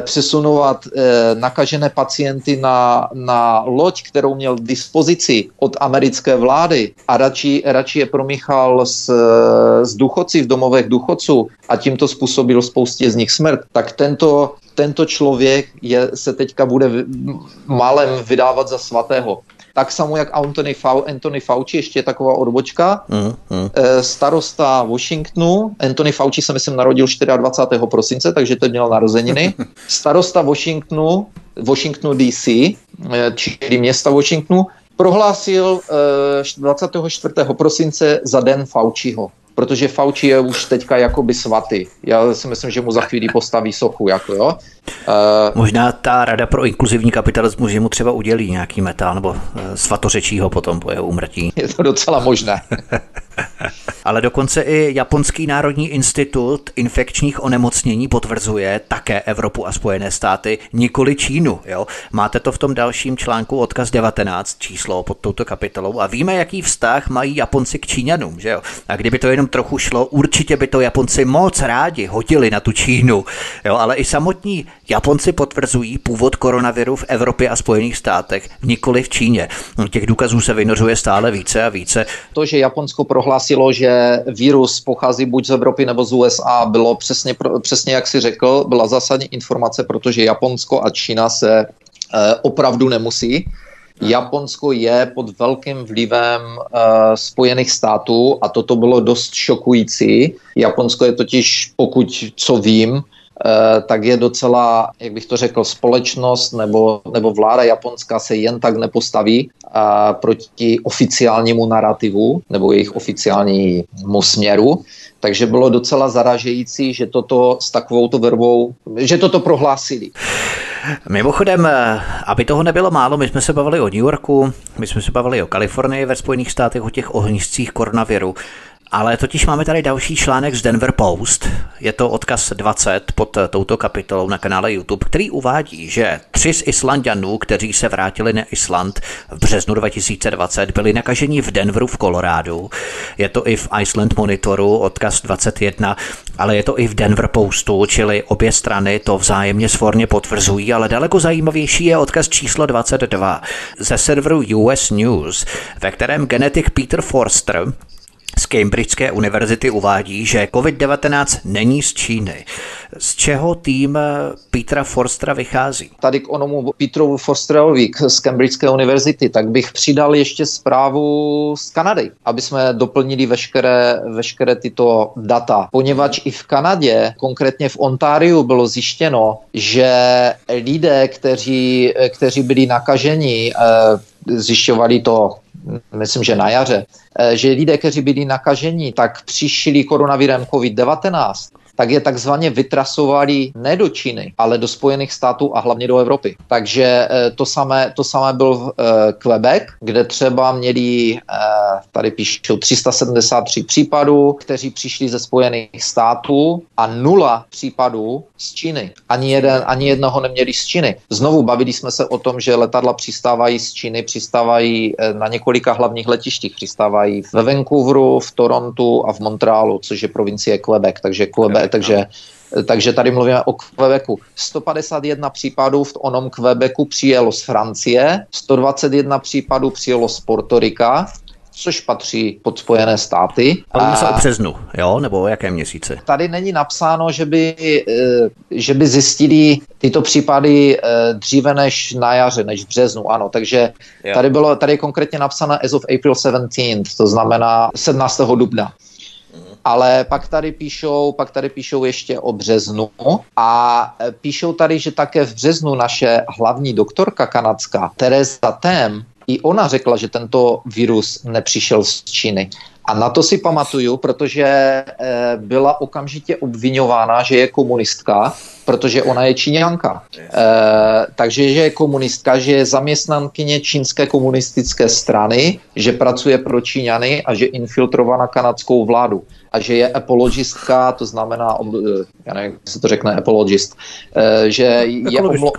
přesunovat eh, nakažené pacienty na, na loď, kterou měl k dispozici od americké vlády. A radši, radši je promíchal s, s důchodci v domovech důchodců a tímto způsobil spoustě z nich smrt, tak tento, tento člověk je, se teďka bude málem vydávat za svatého tak samo jak Anthony, Fau, Anthony Fauci, ještě taková odbočka, uh, uh. starosta Washingtonu, Anthony Fauci se myslím narodil 24. prosince, takže to měl narozeniny, (laughs) starosta Washingtonu, Washingtonu DC, eh, čili města Washingtonu, prohlásil 24. Eh, prosince za den Fauciho protože Fauci je už teďka jakoby svatý. Já si myslím, že mu za chvíli postaví sochu, jako jo. Uh, Možná ta Rada pro inkluzivní kapitalismus, že mu třeba udělí nějaký metál, nebo uh, svatořečího potom po jeho úmrtí. (laughs) Je to docela možné. (laughs) (laughs) ale dokonce i Japonský národní institut infekčních onemocnění potvrzuje také Evropu a Spojené státy, nikoli Čínu. Jo? Máte to v tom dalším článku odkaz 19 číslo pod touto kapitolou a víme, jaký vztah mají Japonci k Číňanům. Že jo? A kdyby to jenom trochu šlo, určitě by to Japonci moc rádi hodili na tu Čínu. Jo? Ale i samotní Japonci potvrzují původ koronaviru v Evropě a Spojených státech, nikoli v Číně. No, těch důkazů se vynořuje stále více a více. To, že Japonsko prohlásilo, že vírus pochází buď z Evropy nebo z USA, bylo přesně, přesně jak si řekl, byla zásadní informace, protože Japonsko a Čína se eh, opravdu nemusí. Japonsko je pod velkým vlivem uh, Spojených států a toto bylo dost šokující. Japonsko je totiž, pokud co vím, tak je docela, jak bych to řekl, společnost nebo, nebo vláda japonská se jen tak nepostaví a proti oficiálnímu narrativu nebo jejich oficiálnímu směru. Takže bylo docela zaražející, že toto s takovouto verbou, že toto prohlásili. Mimochodem, eh, aby toho nebylo málo, my jsme se bavili o New Yorku, my jsme se bavili o Kalifornii ve Spojených státech, o těch ohniscích koronaviru. Ale totiž máme tady další článek z Denver Post. Je to odkaz 20 pod touto kapitolou na kanále YouTube, který uvádí, že tři z Islandianů, kteří se vrátili na Island v březnu 2020, byli nakaženi v Denveru v Kolorádu. Je to i v Iceland Monitoru, odkaz 21, ale je to i v Denver Postu, čili obě strany to vzájemně svorně potvrzují, ale daleko zajímavější je odkaz číslo 22 ze serveru US News, ve kterém genetik Peter Forster z Cambridgeské univerzity uvádí, že COVID-19 není z Číny. Z čeho tým Petra Forstera vychází? Tady k onomu Petrovu Forsterovi z Cambridgeské univerzity, tak bych přidal ještě zprávu z Kanady, aby jsme doplnili veškeré, veškeré tyto data. Poněvadž i v Kanadě, konkrétně v Ontáriu, bylo zjištěno, že lidé, kteří, kteří byli nakaženi, eh, zjišťovali to myslím, že na jaře, eh, že lidé, kteří byli nakaženi, tak přišli koronavirem COVID-19 tak je takzvaně vytrasovali ne do Číny, ale do Spojených států a hlavně do Evropy. Takže eh, to samé, to samé byl eh, Quebec, kde třeba měli, eh, tady píšou 373 případů, kteří přišli ze Spojených států a nula případů z Číny. Ani, jeden, ani jednoho neměli z Číny. Znovu bavili jsme se o tom, že letadla přistávají z Číny, přistávají na několika hlavních letištích. Přistávají ve Vancouveru, v Torontu a v Montrealu, což je provincie Quebec. Takže Quebec, takže takže tady mluvíme o Quebecu. 151 případů v onom Quebecu přijelo z Francie, 121 případů přijelo z Portorika, což patří pod Spojené státy. Ale se o březnu, jo? Nebo o jaké měsíci? Tady není napsáno, že by, eh, že by zjistili tyto případy eh, dříve než na jaře, než v březnu, ano. Takže tady, bylo, tady je konkrétně napsáno as of April 17, to znamená 17. dubna ale pak tady píšou, pak tady píšou ještě o březnu a e, píšou tady, že také v březnu naše hlavní doktorka kanadská Teresa Tém, i ona řekla, že tento virus nepřišel z Číny. A na to si pamatuju, protože e, byla okamžitě obvinována, že je komunistka, protože ona je číňanka. E, takže, že je komunistka, že je zaměstnankyně čínské komunistické strany, že pracuje pro Číňany a že infiltrovaná kanadskou vládu a že je apologistka, to znamená, já nevím, jak se to řekne, apologist, eh, že je omlo,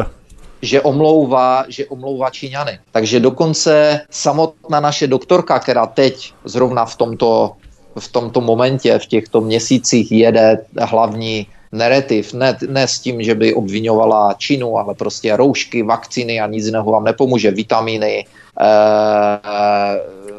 že omlouvá, že omlouvá Číňany. Takže dokonce samotná naše doktorka, která teď zrovna v tomto, v tomto momentě, v těchto měsících jede hlavní narrativ, ne, ne s tím, že by obvinovala Čínu, ale prostě roušky, vakcíny a nic jiného vám nepomůže, vitamíny,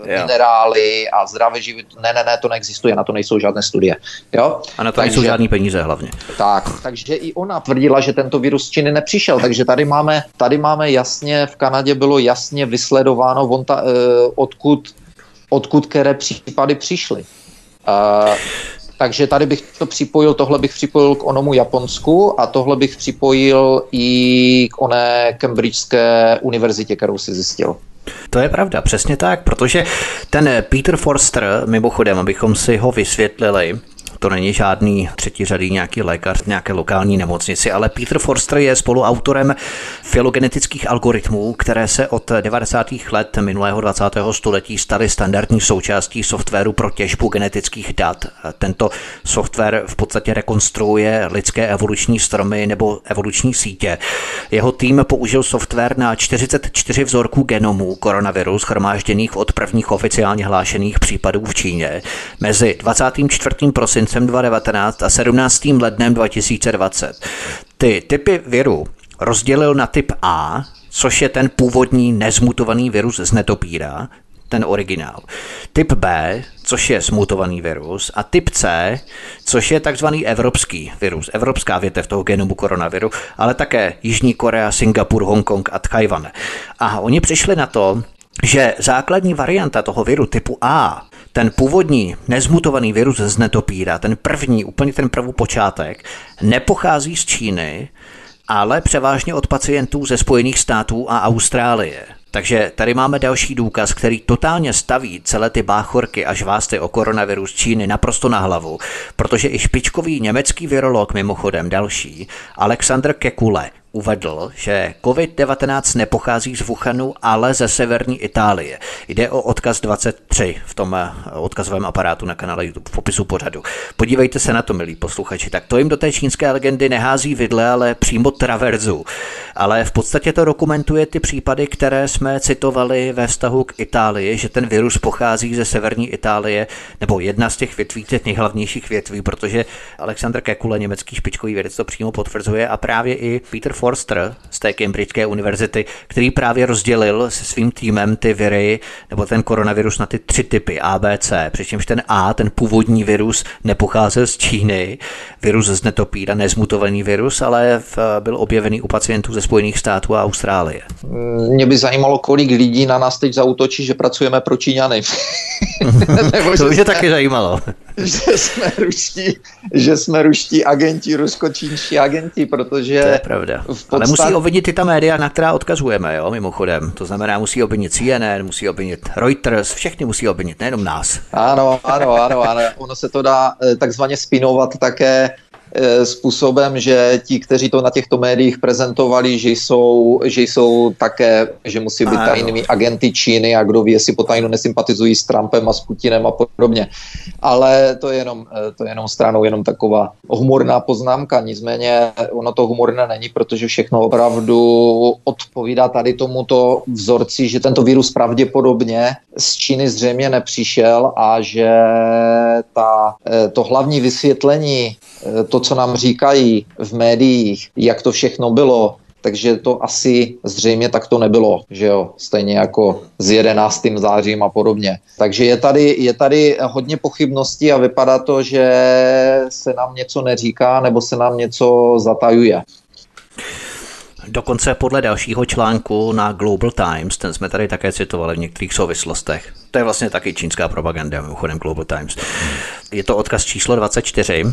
e, minerály a zdravé život. Ne, ne, ne, to neexistuje, na to nejsou žádné studie. Jo? A na to takže, nejsou žádné peníze hlavně. Tak, takže i ona tvrdila, že tento virus z Číny nepřišel, takže tady máme, tady máme jasně, v Kanadě bylo jasně vysledováno, on ta, e, odkud, odkud které případy přišly. E, takže tady bych to připojil, tohle bych připojil k onomu Japonsku a tohle bych připojil i k oné Cambridgeské univerzitě, kterou si zjistil. To je pravda, přesně tak, protože ten Peter Forster, mimochodem, abychom si ho vysvětlili, To není žádný třetí řadý nějaký lékař, nějaké lokální nemocnici, ale Peter Forster je spoluautorem filogenetických algoritmů, které se od 90. let minulého 20. století staly standardní součástí softwaru pro těžbu genetických dat. Tento software v podstatě rekonstruuje lidské evoluční stromy nebo evoluční sítě. Jeho tým použil software na 44 vzorků genomů koronaviru schromážděných od prvních oficiálně hlášených případů v Číně mezi 24. prosincem 2019 a 17. lednem 2020. Ty typy viru rozdělil na typ A, což je ten původní nezmutovaný virus z netopíra, ten originál. Typ B, což je smutovaný virus, a typ C, což je takzvaný evropský virus, evropská větev toho genomu koronaviru, ale také Jižní Korea, Singapur, Hongkong a Tchajvan. A oni přišli na to, že základní varianta toho viru typu A, ten původní nezmutovaný virus z netopíra, ten první, úplně ten první počátek, nepochází z Číny, ale převážně od pacientů ze Spojených států a Austrálie. Takže tady máme další důkaz, který totálně staví celé ty báchorky a žvásty o koronaviru z Číny naprosto na hlavu, protože i špičkový německý virolog, mimochodem další, Alexander Kekule, uvedl, že COVID-19 nepochází z Wuhanu, ale ze severní Itálie. Jde o odkaz 23 v tom eh, odkazovém aparátu na kanále YouTube v popisu pořadu. Podívejte se na to, milí posluchači. Tak to jim do té čínské legendy nehází vidle, ale přímo traverzu. Ale v podstatě to dokumentuje ty případy, které jsme citovali ve vztahu k Itálii, že ten virus pochází ze severní Itálie, nebo jedna z těch větví, těch nejhlavnějších větví, protože Alexander Kekule, německý špičkový vědec, to přímo potvrzuje a právě i Peter Forster z té Cambridgeské univerzity, který právě rozdělil se svým týmem ty viry nebo ten koronavirus na ty tři typy A, B, C. Přičemž ten A, ten původní virus, nepocházel z Číny, virus z netopíra, nezmutovaný virus, ale byl objevený u pacientů ze Spojených států a Austrálie. Mě by zajímalo, kolik lidí na nás teď zautočí, že pracujeme pro Číňany. (laughs) to by se taky zajímalo. že jsme ruští, že jsme ruští agenti, rusko-čínští agenti, protože... To je pravda. Podstat... Ale musí obvinit i ta média, na která odkazujeme, jo, mimochodem. To znamená, musí obvinit CNN, musí obvinit Reuters, všechny musí obvinit, nejenom nás. Ano, ano, ano, ale ono se to dá eh, takzvaně spinovat také způsobem, že ti, kteří to na těchto médiích prezentovali, že jsou, že jsou také, že musí být tajnými agenty Číny a kdo ví, jestli potajnu nesympatizují s Trumpem a s Putinem a podobně. Ale to je jenom, eh, to je jenom stranou, jenom taková humorná poznámka. Nicméně ono to humorné není, protože všechno opravdu odpovídá tady tomuto vzorci, že tento virus pravděpodobně z Číny zřejmě nepřišel a že ta, eh, to hlavní vysvětlení, to, co nám říkají v médiích, jak to všechno bylo, takže to asi zřejmě tak to nebylo, že jo, stejně jako s 11. zářím a podobně. Takže je tady, je tady hodně pochybností a vypadá to, že se nám něco neříká nebo se nám něco zatajuje. Dokonce podle dalšího článku na Global Times, ten jsme tady také citovali v některých souvislostech. To je vlastně taky čínská propaganda, mimochodem Global Times. Je to odkaz číslo 24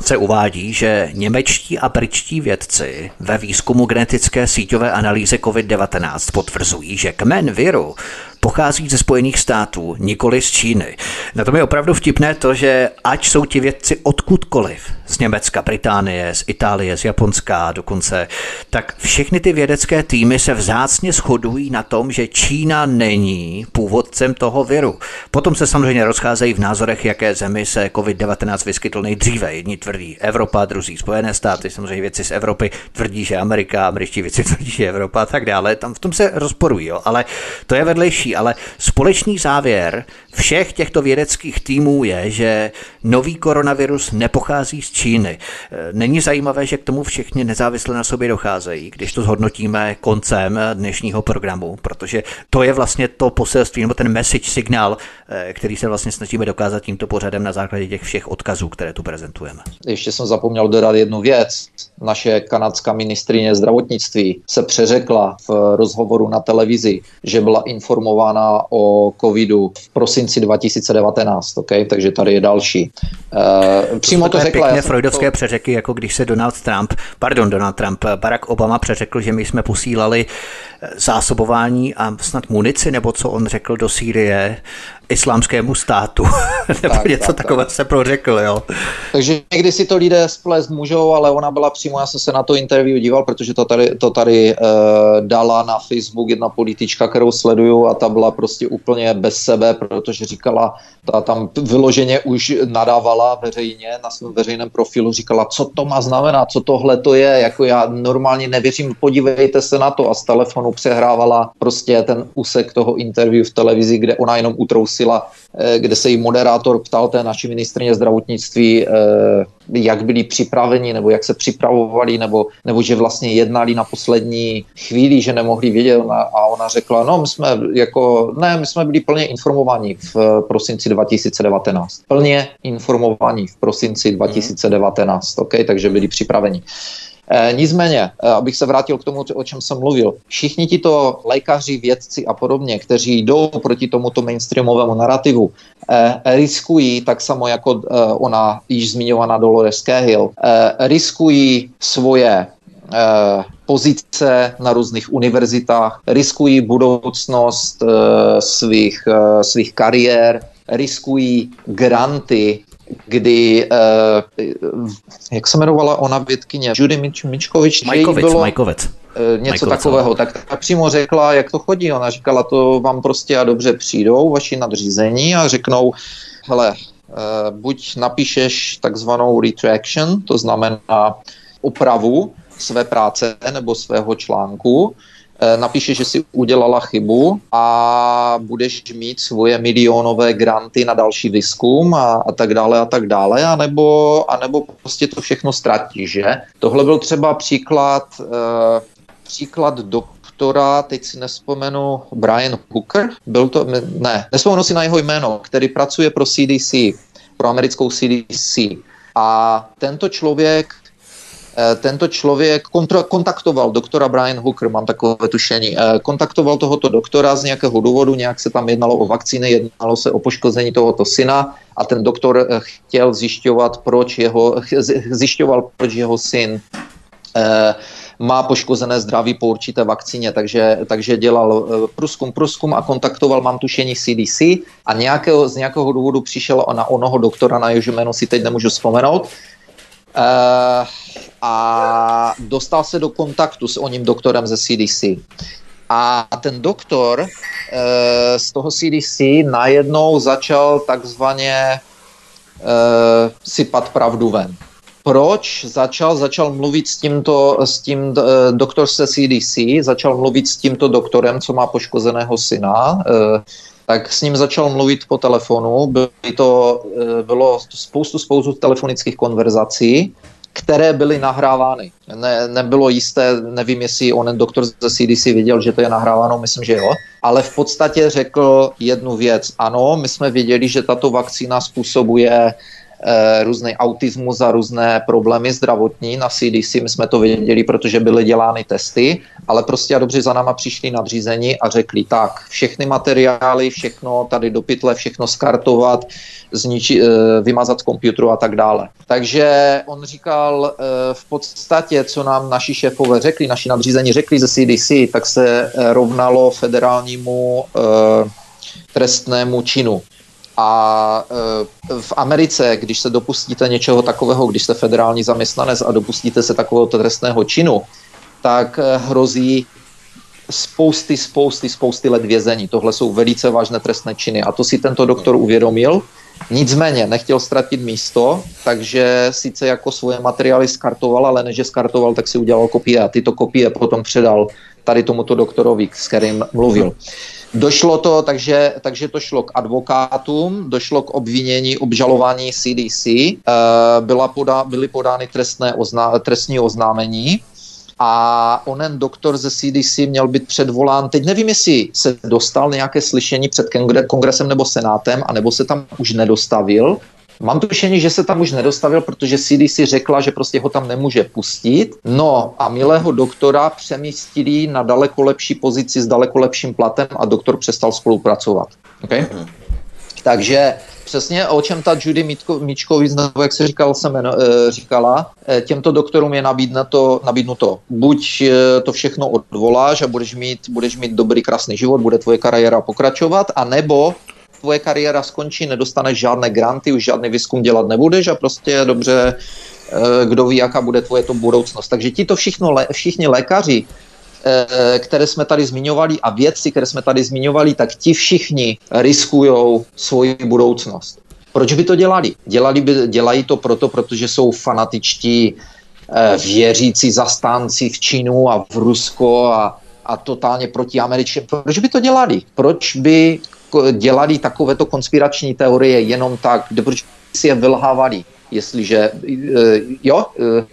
se uvádí, že němečtí a britští vědci ve výzkumu genetické síťové analýzy COVID-19 potvrzují, že kmen viru pochází ze Spojených států, nikoli z Číny. Na tom je opravdu vtipné to, že ať jsou ti vědci odkudkoliv, z Německa, Británie, z Itálie, z Japonska dokonce, tak všechny ty vědecké týmy se vzácně shodují na tom, že Čína není původcem toho viru. Potom se samozřejmě rozcházejí v názorech, jaké zemi se COVID-19 vyskytl nejdříve. Jedni tvrdí Evropa, druzí Spojené státy, samozřejmě věci z Evropy tvrdí, že Amerika, američtí věci tvrdí, že Evropa a tak dále. Tam v tom se rozporují, jo. ale to je vedlejší. Ale společný závěr všech těchto vědeckých týmů je, že nový koronavirus nepochází z Číny. Není zajímavé, že k tomu všichni nezávisle na sobě docházejí, když to zhodnotíme koncem dnešního programu, protože to je vlastně to poselství nebo ten message signál, který se vlastně snažíme dokázat tímto pořadem na základě těch všech odkazů, které tu prezentujeme. Ještě jsem zapomněl dodat jednu věc. Naše kanadská ministrině zdravotnictví se přeřekla v rozhovoru na televizi, že byla informována o covidu v prosinci 2019, okay? takže tady je další. Přímo to, to řekla. Pěkné freudovské přeřeky, jako když se Donald Trump, pardon, Donald Trump, Barack Obama přeřekl, že my jsme posílali zásobování a snad munici, nebo co on řekl do Sýrie islámskému státu. (laughs) Nebo tak, něco tak, takové tak. se prořekl, jo. Takže někdy si to lidé splést můžou, ale ona byla přímo, já jsem se na to interview díval, protože to tady, to tady uh, dala na Facebook jedna politička, kterou sleduju a ta byla prostě úplně bez sebe, protože říkala, ta tam vyloženě už nadávala veřejně na svém veřejném profilu, říkala, co to má znamenat, co tohle to je, jako já normálně nevěřím, podívejte se na to a z telefonu přehrávala prostě ten úsek toho interview v televizi, kde ona jenom utrousila, eh, kde se jí moderátor ptal té naší ministrině zdravotnictví, eh, jak byli připraveni, nebo jak se připravovali, nebo, nebo že vlastně jednali na poslední chvíli, že nemohli vědět a ona řekla, no my jsme jako, ne, my jsme byli plně informovaní v prosinci 2019. Plně informovaní v prosinci 2019, OK, takže byli připraveni. E, nicméně, e, abych se vrátil k tomu, o čem jsem mluvil, všichni tito lékaři, vědci a podobně, kteří jdou proti tomuto mainstreamovému narrativu, e, riskují, tak samo jako ona již zmiňovaná Dolores Cahill, riskují svoje pozice na různých univerzitách, riskují budoucnost svých, svých kariér, riskují granty kdy, uh, jak se jmenovala ona vědkyně, Judy Mič, Mičkovič, Majkovic, bylo, Majkovic. Uh, něco Majkovic, takového, tak, tak přímo řekla, jak to chodí. Ona říkala, to vám prostě a dobře přijdou vaši nadřízení a řeknou, hele, uh, buď napíšeš takzvanou retraction, to znamená opravu své práce nebo svého článku, Eh, napíše, že si udělala chybu a budeš mít svoje milionové granty na další výzkum a, a tak dále a tak dále, anebo, anebo prostě to všechno ztratíš, že? Tohle byl třeba příklad, uh, příklad doktora, teď si nespomenu, Brian Hooker, byl to, ne, nespomenu si na jeho jméno, který pracuje pro CDC, pro americkou CDC. A tento člověk Eh, tento člověk kontra, kontaktoval doktora Brian Hooker, mám takové tušení, eh, kontaktoval tohoto doktora z nějakého důvodu, nějak se tam jednalo o vakcíny, jednalo se o poškození tohoto syna a ten doktor eh, chtěl zjišťovat, proč jeho, zjišťoval, proč jeho syn má poškozené zdraví po určité vakcíně, takže, takže dělal průzkum, průzkum a kontaktoval, mám tušení CDC a nějakého, z nějakého důvodu přišel na onoho doktora, na jehož jméno si teď nemůžu vzpomenout, a dostal se do kontaktu s oním doktorem ze CDC. A ten doktor uh, z toho CDC najednou začal takzvaně uh, sypat pravdu ven. Proč začal? Začal mluvit s tímto, s tím doktor ze CDC, začal mluvit s tímto doktorem, co má poškozeného syna, tak s ním začal mluvit po telefonu. Bylo, to, eh, bylo spoustu, spoustu telefonických konverzací, které byly nahrávány. Ne, nebylo jisté, nevím, jestli on doktor ze CDC viděl, že to je nahráváno, myslím, že jo, ale v podstatě řekl jednu věc. Ano, my jsme věděli, že tato vakcína způsobuje různý autismus a různé problémy zdravotní na CDC. My jsme to věděli, protože byly dělány testy, ale prostě a dobře za náma přišli nadřízení a řekli tak, všechny materiály, všechno tady do pytle, všechno skartovat, zniči, eh, vymazat z počítače a tak dále. Takže on říkal eh, v podstatě, co nám naši šéfové řekli, naši nadřízení řekli ze CDC, tak se rovnalo federálnímu trestnému činu. A e, v Americe, když se dopustíte něčeho takového, když jste federální zaměstnanec a dopustíte se takového trestného činu, tak e, hrozí spousty, spousty, spousty let vězení. Tohle jsou velice vážné trestné činy a to si tento doktor uvědomil. Nicméně nechtěl ztratit místo, takže sice jako svoje materiály skartoval, ale než je skartoval, tak si udělal kopie a tyto kopie potom předal tady tomuto doktorovi, s kterým mluvil. Došlo to, takže, takže to šlo k advokátům, došlo k obvinění, obžalování CDC, eh, byla poda, byly podány trestné ozná, trestní oznámení. A onen doktor ze CDC měl být předvolán. Teď nevím, jestli se dostal nějaké slyšení před kongresem nebo senátem, anebo se tam už nedostavil, Mám tušení, že se tam už nedostavil, protože CDC řekla, že prostě ho tam nemůže pustit. No a milého doktora přemístili na daleko lepší pozici s daleko lepším platem a doktor přestal spolupracovat. Okay? Mm-hmm. Takže přesně o čem ta Judy Míčkovic, nebo jak se říkal, se jmeno, e, říkala, e, těmto doktorům je nabídnuto, nabídnuto buď e, to všechno odvoláš a budeš mít, budeš mít dobrý, krásný život, bude tvoje kariéra pokračovat, anebo tvoje kariéra skončí, nedostaneš žádné granty, už žádný výzkum dělat nebudeš a prostě dobře, eh, kdo ví, jaká bude tvoje to budoucnost. Takže ti to všichni, všichni lékaři, eh, které jsme tady zmiňovali a vědci, které jsme tady zmiňovali, tak ti všichni riskují svoji budoucnost. Proč by to dělali? dělali by, dělají to proto, protože jsou fanatičtí eh, věřící zastánci v Čínu a v Rusko a, a totálně proti Američanům. Proč by to dělali? Proč by dělali takovéto konspirační teorie jenom tak, proč si je vylhávali, jestliže, eh, jo, eh,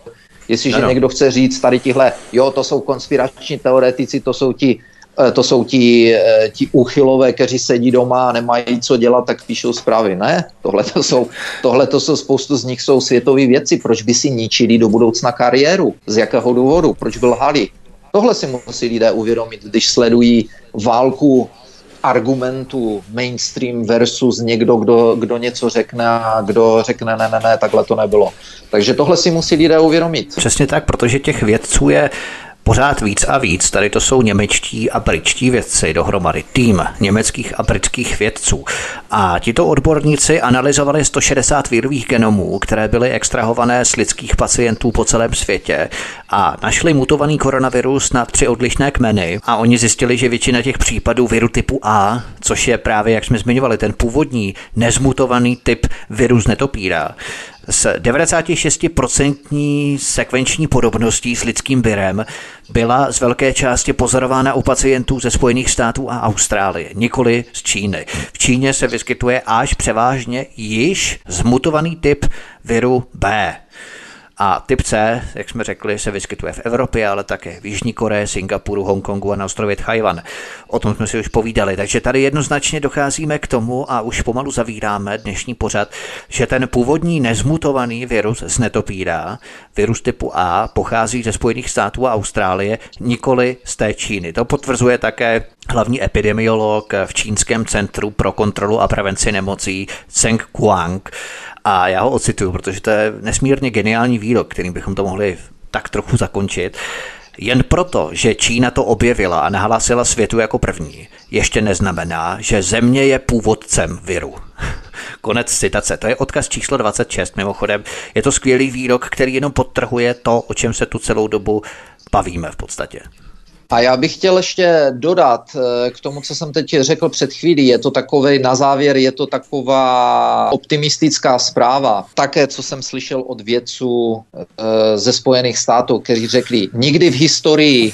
jestliže ano. někdo chce říct tady tihle, jo, to jsou konspirační teoretici, to jsou ti Eh, to jsou ti, ti úchylové, kteří sedí doma a nemají co dělat, tak píšou zprávy. Ne, tohle to jsou, tohle to jsou, spoustu z nich jsou světové věci. Proč by si ničili do budoucna kariéru? Z jakého důvodu? Proč by lhali? Tohle si musí lidé uvědomit, když sledují válku argumentů mainstream versus někdo, kdo, kdo něco řekne a kdo řekne ne, ne, ne, takhle to nebylo. Takže tohle si musí lidé uvědomit. Přesně tak, protože těch vědců je pořád víc a víc. Tady to jsou němečtí a britští vědci dohromady, tým německých a britských vědců. A tito odborníci analyzovali 160 virových genomů, které byly extrahované z lidských pacientů po celém světě a našli mutovaný koronavirus na tři odlišné kmeny a oni zjistili, že většina těch případů viru typu A, což je právě, jak jsme zmiňovali, ten původní nezmutovaný typ virus netopíra, s 96% sekvenční podobností s lidským virem byla z velké části pozorována u pacientů ze Spojených států a Austrálie, nikoli z Číny. V Číně se vyskytuje až převážně již zmutovaný typ viru B. A typ C, jak jsme řekli, se vyskytuje v Evropě, ale také v Jižní Koreji, Singapuru, Hongkongu a na ostrově Tchajvan. O tom jsme si už povídali. Takže tady jednoznačně docházíme k tomu a už pomalu zavíráme dnešní pořad, že ten původní nezmutovaný virus z netopíra, virus typu A, pochází ze Spojených států a Austrálie, nikoli z té Číny. To potvrzuje také hlavní epidemiolog v Čínském centru pro kontrolu a prevenci nemocí Zheng Guang. A já ho ocituju, protože to je nesmírně geniální výrok, kterým bychom to mohli tak trochu zakončit. Jen proto, že Čína to objevila a nahlásila světu jako první, ještě neznamená, že země je původcem viru. (laughs) Konec citace. To je odkaz číslo 26 mimochodem. Je to skvělý výrok, který jenom podtrhuje to, o čem se tu celou dobu bavíme v podstatě. A já bych chtěl ještě dodat eh, k tomu, co jsem teď řekl před chvílí. Je to takový, na závěr je to taková optimistická zpráva. Také, co jsem slyšel od vědců eh, ze Spojených států, kteří řekli, nikdy v historii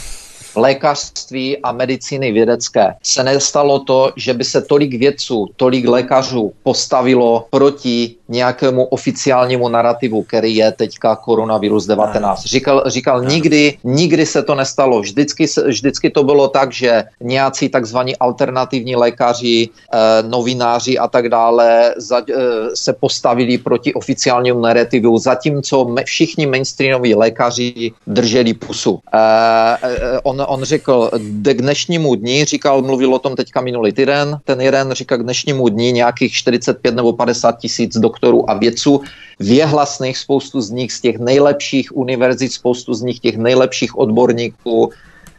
lékařství a medicíny vědecké se nestalo to, že by se tolik vědců, tolik lékařů postavilo proti nějakému oficiálnímu narrativu, který je teďka koronavirus 19. Říkal, říkal nikdy, nikdy se to nestalo. Vždycky, vždycky to bylo tak, že nějací takzvaní alternativní lékaři, eh, novináři a tak dále eh, se postavili proti oficiálnímu narrativu, zatímco všichni mainstreamoví lékaři drželi pusu. Eh, on, on řekl, k dnešnímu dní, říkal, mluvil o tom teďka minulý týden, ten jeden říkal k dnešnímu dní nějakých 45 nebo 50 tisíc doktorů a vědců, věhlasných, spoustu z nich z těch nejlepších univerzit, spoustu z nich těch nejlepších odborníků,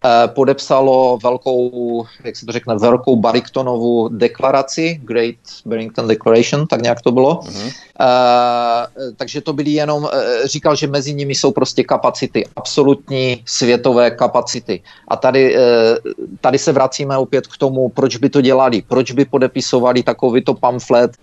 Eh, podepsalo velkou, jak se to řekne, velkou Barringtonovu deklaraci, Great Barrington Declaration, tak nějak to bylo. Uh-huh. Uh, takže to byly jenom, uh, říkal, že mezi nimi jsou prostě kapacity, absolutní světové kapacity. A tady, uh, tady se vracíme opět k tomu, proč by to dělali, proč by podepisovali takovýto pamflet,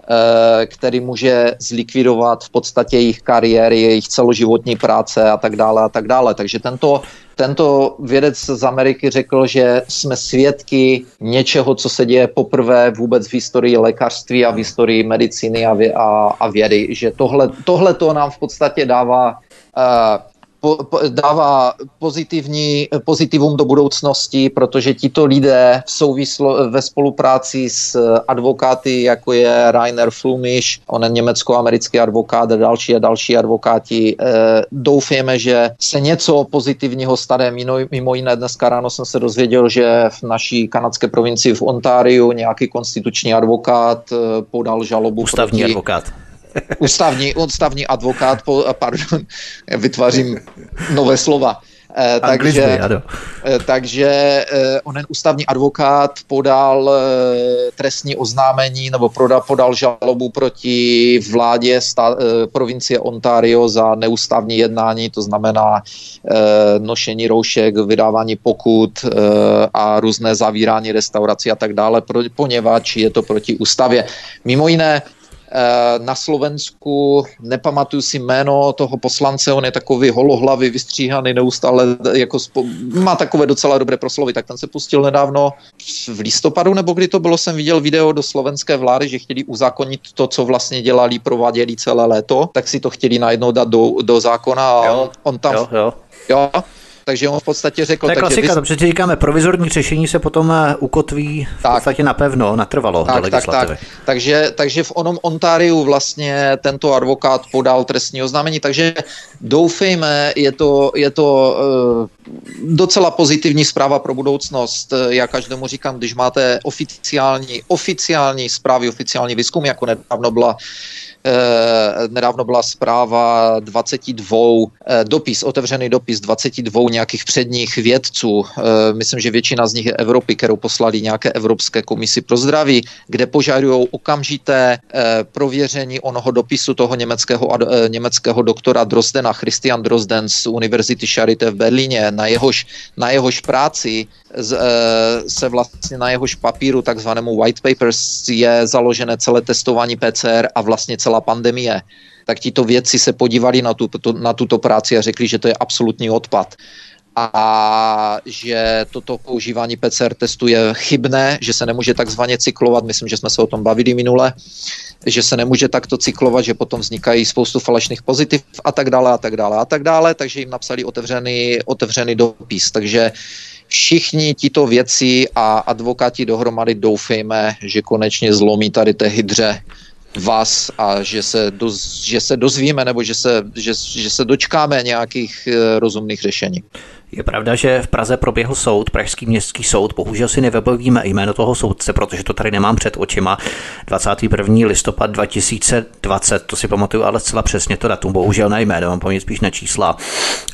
který může zlikvidovat v podstatě jejich kariéry, jejich celoživotní práce a tak dále a tak dále. Takže tento tento vědec z Ameriky řekl, že jsme svědky něčeho, co se děje poprvé vůbec v historii lékařství a v historii medicíny a, vě, a, a vědy, že tohle, tohle to nám v podstatě dává uh, po, po, dává pozitivní, pozitivum do budoucnosti, protože tito lidé v souvislo, ve spolupráci s advokáty, jako je Rainer Flumiš, on je německo-americký advokát a další a další advokáti, eh, doufáme, že se něco pozitivního stane. Mimo, mimo jiné dneska ráno jsem se dozvěděl, že v naší kanadské provincii v Ontáriu nějaký konstituční advokát eh, podal žalobu Ústavní proti, advokát ústavní, ústavní advokát, pardon, vytvářím nové slova. Eh, takže, eh, takže eh, onen ústavní advokát podal trestní oznámení nebo podal, podal žalobu proti vládě stá, provincie Ontario za neústavní jednání, to znamená nošení roušek, vydávání pokut a různé zavírání restaurací a tak dále, poněvadž je to proti ústavě. Mimo jiné, na Slovensku, nepamatuju si jméno toho poslance, on je takový holohlavý, vystříhaný neustále, jako spo, má takové docela dobré proslovy, tak ten se pustil nedávno v listopadu, nebo kdy to bylo, jsem viděl video do slovenské vlády, že chtěli uzákonit to, co vlastně dělali, prováděli celé léto, tak si to chtěli najednou dát do, do zákona a jo, on, on tam... Jo, jo. Jo, takže on v podstatě řekl... To je klasika, vy... protože říkáme, provizorní řešení se potom eh, ukotví v tak, podstatě napevno, natrvalo tak, do legislativy. Tak, tak. Takže, takže v onom Ontáriu vlastně tento advokát podal trestní oznámení, takže doufejme, je to, je to uh, docela pozitivní zpráva pro budoucnost. Já každému říkám, když máte oficiální, oficiální zprávy, oficiální výzkum, jako nedávno byla Eh, nedávno byla zpráva 22, eh, dopis, otevřený dopis 22 nějakých předních vědců, eh, myslím, že většina z nich je Evropy, kterou poslali nějaké Evropské komisi pro zdraví, kde požadují okamžité prověření onoho dopisu toho německého, německého doktora Drozdena, Christian Drozden z Univerzity Charité v Berlíně, na jehož, na jehož práci se vlastně na jehož papíru, takzvanému white papers, je založené celé testování PCR a vlastně celá pandemie, tak tito vědci se podívali na, tu, na tuto práci a řekli, že to je absolutní odpad a že toto používání PCR testu je chybné, že se nemůže takzvaně cyklovat, myslím, že jsme se o tom bavili minule, že se nemůže takto cyklovat, že potom vznikají spoustu falešných pozitiv a tak dále a tak dále a tak dále, takže jim napsali otevřený, otevřený dopis. Takže všichni tito věci a advokáti dohromady doufejme, že konečně zlomí tady té hydře vás a že se, doz, že se dozvíme nebo že se, že, že se dočkáme nějakých eh, rozumných řešení. Je pravda, že v Praze proběhl soud, Pražský městský soud, bohužel si nevybavíme jméno toho soudce, protože to tady nemám před očima. 21. listopad 2020, to si pamatuju, ale zcela přesně to datum, bohužel na jméno, mám paměť spíš na čísla.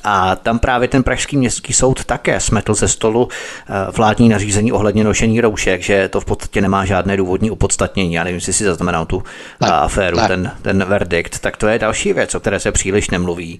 A tam právě ten Pražský městský soud také smetl ze stolu eh, vládní nařízení ohledně nošení roušek, že to v podstatě nemá žádné důvodní opodstatnění. Já nevím, jestli si zaznamenal tu ne, aféru, ne. Ten, ten verdikt. Tak to je další věc, o které se příliš nemluví.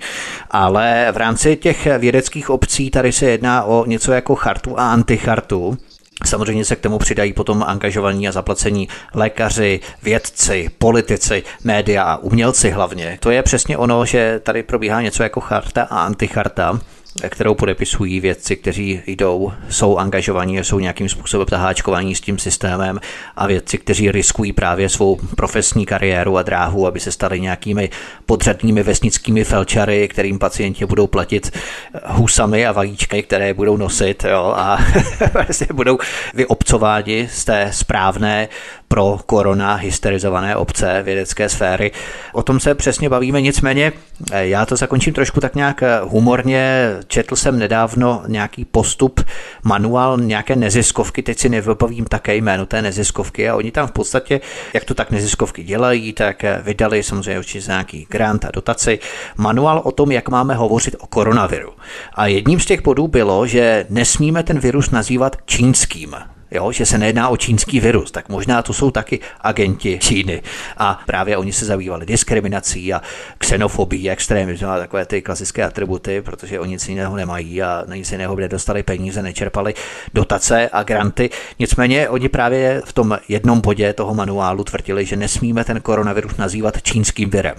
Ale v rámci těch vědeckých obcí tady se jedná o něco jako chartu a antichartu. Samozřejmě se k tomu přidají potom angažovaní a zaplacení lékaři, vědci, politici, média a umělci hlavně. To je přesně ono, že tady probíhá něco jako charta a anticharta kterou podepisují vědci, kteří jdou, jsou angažovaní, jsou nějakým způsobem zaháčkovaní s tím systémem a vědci, kteří riskují právě svou profesní kariéru a dráhu, aby se stali nějakými podřadnými vesnickými felčary, kterým pacienti budou platit husami a vajíčky, které budou nosit jo, a (laughs) vlastně budou vyobcováni z té správné pro korona hysterizované obce vědecké sféry. O tom se přesně bavíme, nicméně já to zakončím trošku tak nějak humorně. Četl jsem nedávno nějaký postup, manuál nějaké neziskovky, teď si nevybavím také jméno té neziskovky a oni tam v podstatě, jak to tak neziskovky dělají, tak vydali samozřejmě určitě nějaký grant a dotaci, manuál o tom, jak máme hovořit o koronaviru. A jedním z těch bodů bylo, že nesmíme ten virus nazývat čínským jo, že se nejedná o čínský virus, tak možná to jsou taky agenti Číny. A právě oni se zabývali diskriminací a xenofobií, extremismem a takové ty klasické atributy, protože oni nic jiného nemají a na nic jiného nedostali peníze, nečerpali dotace a granty. Nicméně oni právě v tom jednom bodě toho manuálu tvrdili, že nesmíme ten koronavirus nazývat čínským virem.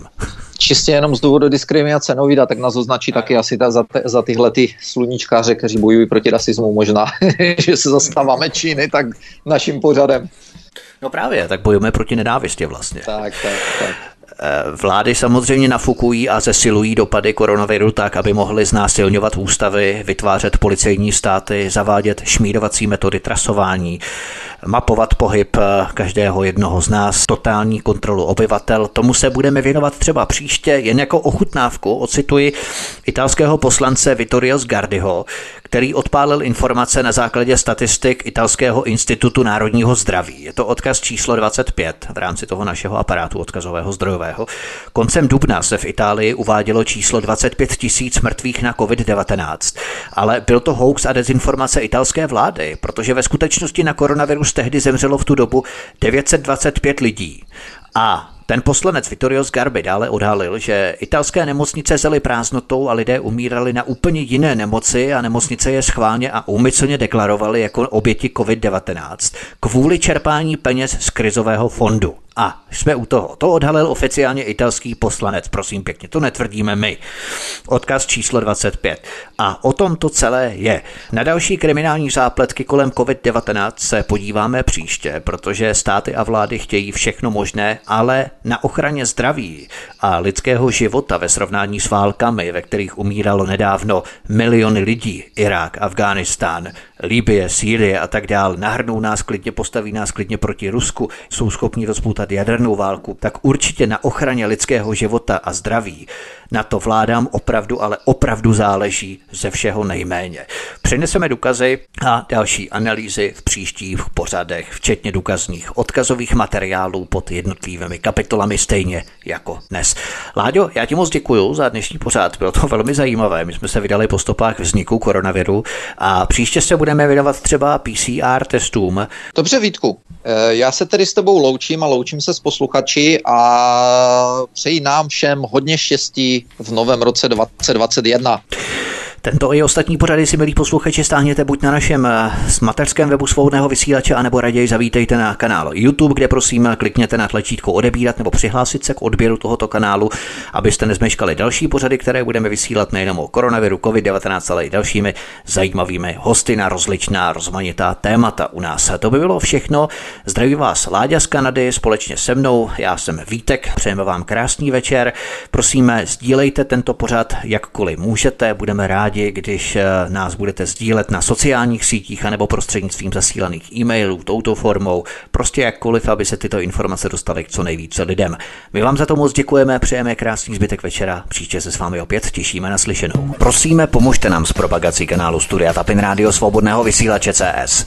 Čistě jenom z důvodu diskriminace Novida, tak nás označí taky asi ta, za, te, za tyhle ty sluníčkáře, kteří bojují proti rasismu možná, (laughs) že se zastáváme Číny tak naším pořadem. No právě, tak bojujeme proti nenávistě vlastně. Tak, tak, tak. Eh, vlády samozřejmě nafukují a zesilují dopady koronaviru tak, aby mohly znásilňovat ústavy, vytvářet policejní státy, zavádět šmírovací metody trasování, mapovat pohyb eh, každého jednoho z nás, totální kontrolu obyvatel. Tomu se budeme věnovat třeba příště, jen jako ochutnávku ocituji italského poslance Vittorio Sgardiho, který odpálil informace na základě statistik Italského institutu národního zdraví. Je to odkaz číslo 25 v rámci toho našeho aparátu odkazového zdrojového covidového. Koncem dubna se v Itálii uvádělo číslo 25 tisíc mrtvých na COVID-19, ale byl to hoax a dezinformace italské vlády, protože ve skutečnosti na koronavirus tehdy zemřelo v tu dobu 925 lidí. A ten poslanec Vittorio Sgarbi dále odhalil, že italské nemocnice zely prázdnotou a lidé umírali na úplně jiné nemoci a nemocnice je schválně a úmyslně deklarovali jako oběti COVID-19 kvůli čerpání peněz z krizového fondu. A jsme u toho. To odhalil oficiálně italský poslanec, prosím pěkně, to netvrdíme my. Odkaz číslo 25. A o tom to celé je. Na další kriminální zápletky kolem COVID-19 se podíváme příště, protože státy a vlády chtějí všechno možné, ale na ochraně zdraví a lidského života ve srovnání s válkami, ve kterých umíralo nedávno miliony lidí, Irák, Afghánistán, Libie, Sýrie a tak dál, nahrnou nás klidně, postaví nás klidně proti Rusku, jsou schopni rozpoutat jadernou válku, tak určitě na ochraně lidského života a zdraví na to vládám opravdu, ale opravdu záleží ze všeho nejméně. Přineseme důkazy a další analýzy v příštích pořadech, včetně důkazních odkazových materiálů pod jednotlivými kapitolami, stejně jako dnes. Láďo, já ti moc děkuji za dnešní pořád, bylo to velmi zajímavé. My jsme se vydali po stopách vzniku koronaviru a příště se budeme vydávat třeba PCR testům. Dobře, Vítku, já se tedy s tebou loučím a loučím se s posluchači a přeji nám všem hodně štěstí v novém roce 2021. Tento i ostatní pořady si, milí posluchači, stáhněte buď na našem eh, mateřském webu svobodného vysílače, anebo raději zavítejte na kanál YouTube, kde prosím klikněte na tlačítko odebírat nebo přihlásit se k odběru tohoto kanálu, abyste nezmeškali další pořady, které budeme vysílat nejenom o koronaviru, COVID-19, ale i dalšími zajímavými hosty na rozličná rozmanitá témata u nás. To by bylo všechno. Zdraví vás Láďa z Kanady společně se mnou. Já jsem Vítek, přejeme vám krásný večer. Prosíme, sdílejte tento pořad jakkoliv můžete, budeme rádi rádi, když eh, nás budete sdílet na sociálních sítích anebo prostřednictvím zasílaných e-mailů touto formou, prostě jakkoliv, aby se tyto informace dostaly k co nejvíce lidem. My vám za to moc děkujeme, přejeme krásný zbytek večera, příště se s vámi opět těšíme na slyšenou. Prosíme, pomožte nám s propagací kanálu Studia Tapin Radio Svobodného vysílače CS.